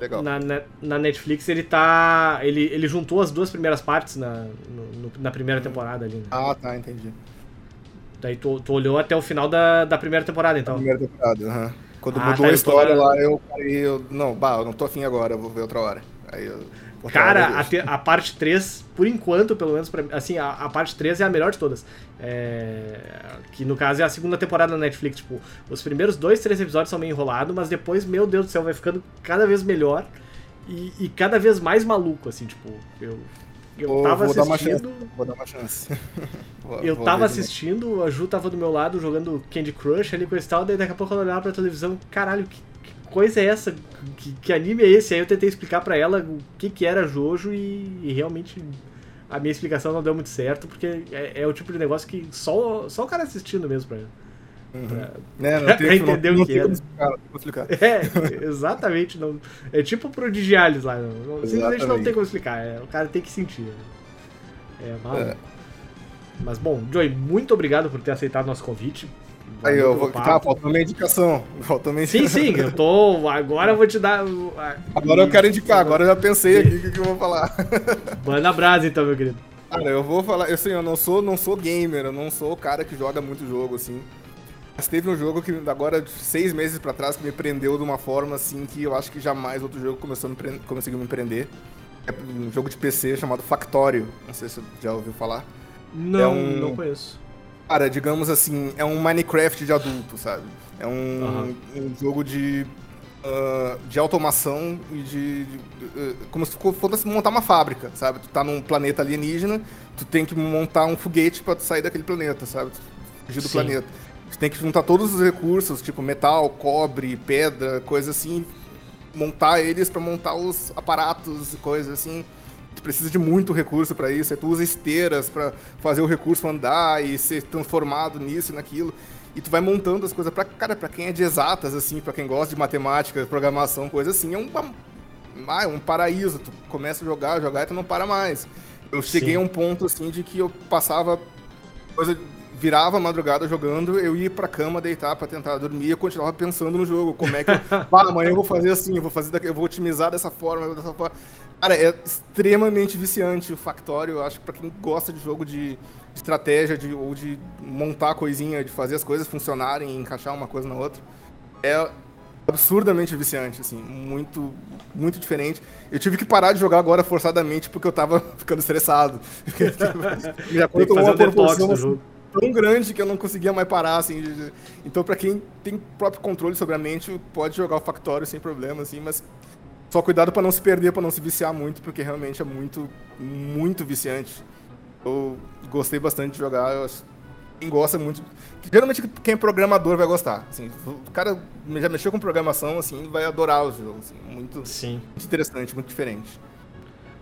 legal. Na, na, na, Netflix ele tá. Ele, ele juntou as duas primeiras partes na, no, na primeira temporada ali. Né? Ah, tá, entendi. Daí tu, tu olhou até o final da, da primeira temporada, então. primeira temporada, aham. Uhum. Quando ah, mudou tá, a história lá, eu parei, eu. Não, bah, eu não tô afim agora, eu vou ver outra hora. Aí eu. Cara, a, te, a, parte 3, por enquanto, pelo menos, pra, assim, a, a, parte 3 é a melhor de todas. É, que no caso é a segunda temporada da Netflix. Tipo, os primeiros dois, três episódios são meio enrolados, mas depois, meu Deus do céu, vai ficando cada vez melhor e, e cada vez mais maluco, assim, tipo, eu. Eu Vou- tava vou assistindo. Vou dar uma chance. Vou- Eu vou tava assistindo, a Ju tava do meu lado jogando Candy Crush ali com esse tal, daí daqui a pouco ela olhava pra televisão, caralho, que coisa é essa? Que, que anime é esse? Aí eu tentei explicar pra ela o que que era Jojo e, e realmente a minha explicação não deu muito certo, porque é, é o tipo de negócio que só, só o cara assistindo mesmo pra... pra- Né, pra não tem, não, entender o não que era. como explicar, não explicar. É, exatamente. Não, é tipo prodigialis lá. Não, simplesmente não tem como explicar. é, o cara tem que sentir. né? É, maluco. É. Mas bom, Joey, muito obrigado por ter aceitado nosso convite. Aí eu vou. Tá, faltou minha indicação. Faltou minha Sim, sim, eu tô. Agora eu vou te dar. o- a- Agora eu quero indicar, agora eu já pensei aqui o que, que eu vou falar. Manda brasa então, meu querido. Cara, eu vou falar, assim, eu não sou, não sou gamer, eu não sou o cara que joga muito jogo, assim. Mas teve um jogo que agora, seis meses pra trás, que me prendeu de uma forma, assim, que eu acho que jamais outro jogo começou me conseguiu me prender. É um jogo de PC chamado Factorio, não sei se você já ouviu falar. Não, um- não conheço. Cara, digamos assim, é um Minecraft de adulto, sabe? É um, Aham. um jogo de, ah, de automação e de, de, eh, como se fo- fosse montar uma fábrica, sabe? Tu tá num planeta alienígena, tu tem que montar um foguete pra tu sair daquele planeta, sabe? Fugir do Sim. planeta. Tu tem que juntar todos os recursos, tipo metal, cobre, pedra, coisa assim, montar eles pra montar os aparatos e coisas assim. Tu precisa de muito recurso pra isso, aí tu usa esteiras pra fazer o recurso andar e ser transformado nisso e naquilo. E tu vai montando as coisas pra, cara, pra quem é de exatas assim, pra quem gosta de matemática, programação, coisa assim, é um ah, é um paraíso. Tu começa a jogar, jogar e tu não para mais. Eu cheguei Sim. a um ponto assim de que eu passava coisa virava a madrugada jogando, eu ia pra cama deitar pra tentar dormir e eu continuava pensando no jogo, como é que eu, ah, amanhã eu vou fazer assim, eu vou fazer daqui, eu vou otimizar dessa forma, dessa forma. Cara, é extremamente viciante o Factorio, eu acho que pra quem gosta de jogo de estratégia de, ou de montar coisinha, de fazer as coisas funcionarem e encaixar uma coisa na outra, é absurdamente viciante, assim, muito, muito diferente. Eu tive que parar de jogar agora forçadamente porque eu tava ficando estressado. Tem Já fazer uma proporção assim, tão grande que eu não conseguia mais parar, assim. Então, pra quem tem próprio controle sobre a mente, pode jogar o Factório sem problema, assim, mas só cuidado pra não se perder, pra não se viciar muito, porque realmente é muito, muito viciante. Eu gostei bastante de jogar, eu acho. Quem gosta muito. Geralmente quem é programador vai gostar. Assim, o cara já mexeu com programação, assim, vai adorar o jogo. Assim, muito, Sim. muito interessante, muito diferente.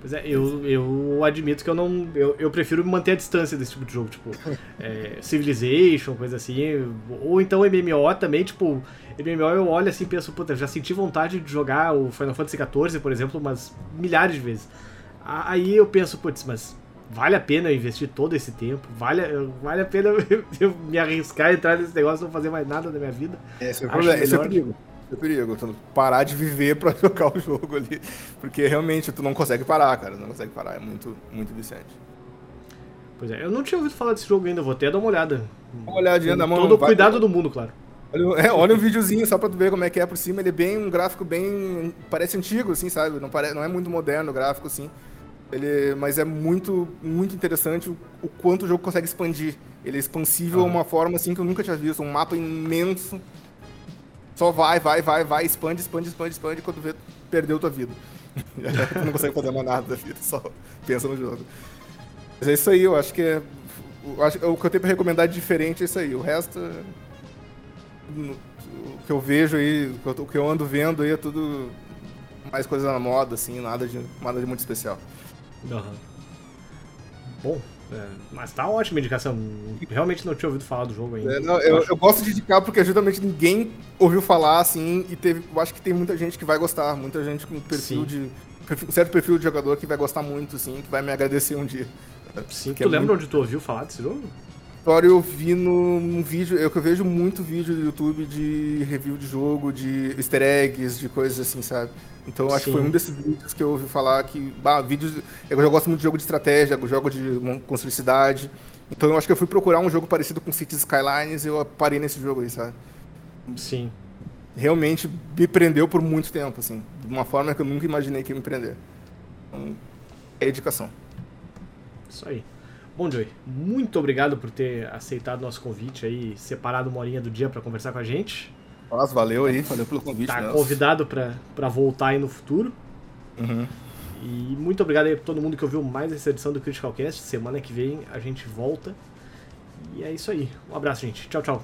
Pois é, eu, eu admito que eu não. Eu, eu prefiro manter a distância desse tipo de jogo, tipo, é, Civilization, coisa assim. Ou então MMO também, tipo, MMO eu olho assim e penso, puta, já senti vontade de jogar o Final Fantasy XIV, por exemplo, umas milhares de vezes. Aí eu penso, putz, mas vale a pena eu investir todo esse tempo? Vale, vale a pena eu, me arriscar a entrar nesse negócio e não fazer mais nada da minha vida? Esse é o Acho problema, esse é o perigo. Esse é o perigo. Tu parar de viver pra jogar o jogo ali. Porque realmente tu não consegue parar, cara. Não consegue parar. É muito, muito viciante. Pois é, eu não tinha ouvido falar desse jogo ainda, vou até dar uma olhada. Dá uma olhadinha na mão. Todo o vai- cuidado do mundo, claro. Olha, é, olha um videozinho só pra tu ver como é que é por cima. Ele é bem um gráfico bem. Parece antigo, assim, sabe? Não, pare, não é muito moderno o gráfico, assim. Ele, mas é muito, muito interessante o, o quanto o jogo consegue expandir. Ele é expansível Ah. de uma forma assim que eu nunca tinha visto. Um mapa imenso. Só vai, vai, vai, vai, expande, expande, expande, expande. Quando vê, perdeu tua vida. tu não consegue fazer mais nada da vida, só pensa no jogo. Mas é isso aí, eu acho que é. eu acho- o que eu tenho pra recomendar de diferente é isso aí. O resto. é- O que eu vejo aí, o que eu- ando vendo aí é tudo mais coisa na moda, assim, nada de, nada de muito especial. Aham. Bom, é, mas tá ótima a indicação. Realmente não tinha ouvido falar do jogo ainda. É, não, eu, eu gosto de indicar porque justamente ninguém ouviu falar, assim, e teve. Eu acho que tem muita gente que vai gostar, muita gente com perfil Sim. de. perfil- um certo perfil de jogador que vai gostar muito, assim, que vai me agradecer um dia. Sim, Que tu é lembra muito- onde tu ouviu falar desse jogo? História eu vi num vídeo, eu que eu vejo muito vídeo do YouTube de review de jogo, de easter eggs, de coisas assim, sabe? Então acho que foi Sim. um desses vídeos que eu ouvi falar que, bah, vídeos, eu já gosto muito de jogo de estratégia, jogo de construir cidade. Então eu acho que eu fui procurar um jogo parecido com Cities Skylines e eu parei nesse jogo aí, sabe? Sim. Realmente me prendeu por muito tempo, assim, de uma forma que eu nunca imaginei que ia me prender. Então, é dedicação. Isso aí. Bom, Joey, muito obrigado por ter aceitado nosso convite aí, separado uma horinha do dia pra conversar com a gente. Nossa, valeu aí, valeu pelo convite. Tá né? convidado pra voltar aí no futuro. Uhum. E muito obrigado aí pra todo mundo que ouviu mais essa edição do Critical Cast. Semana que vem a gente volta. E é isso aí. Um abraço, gente. Tchau, tchau.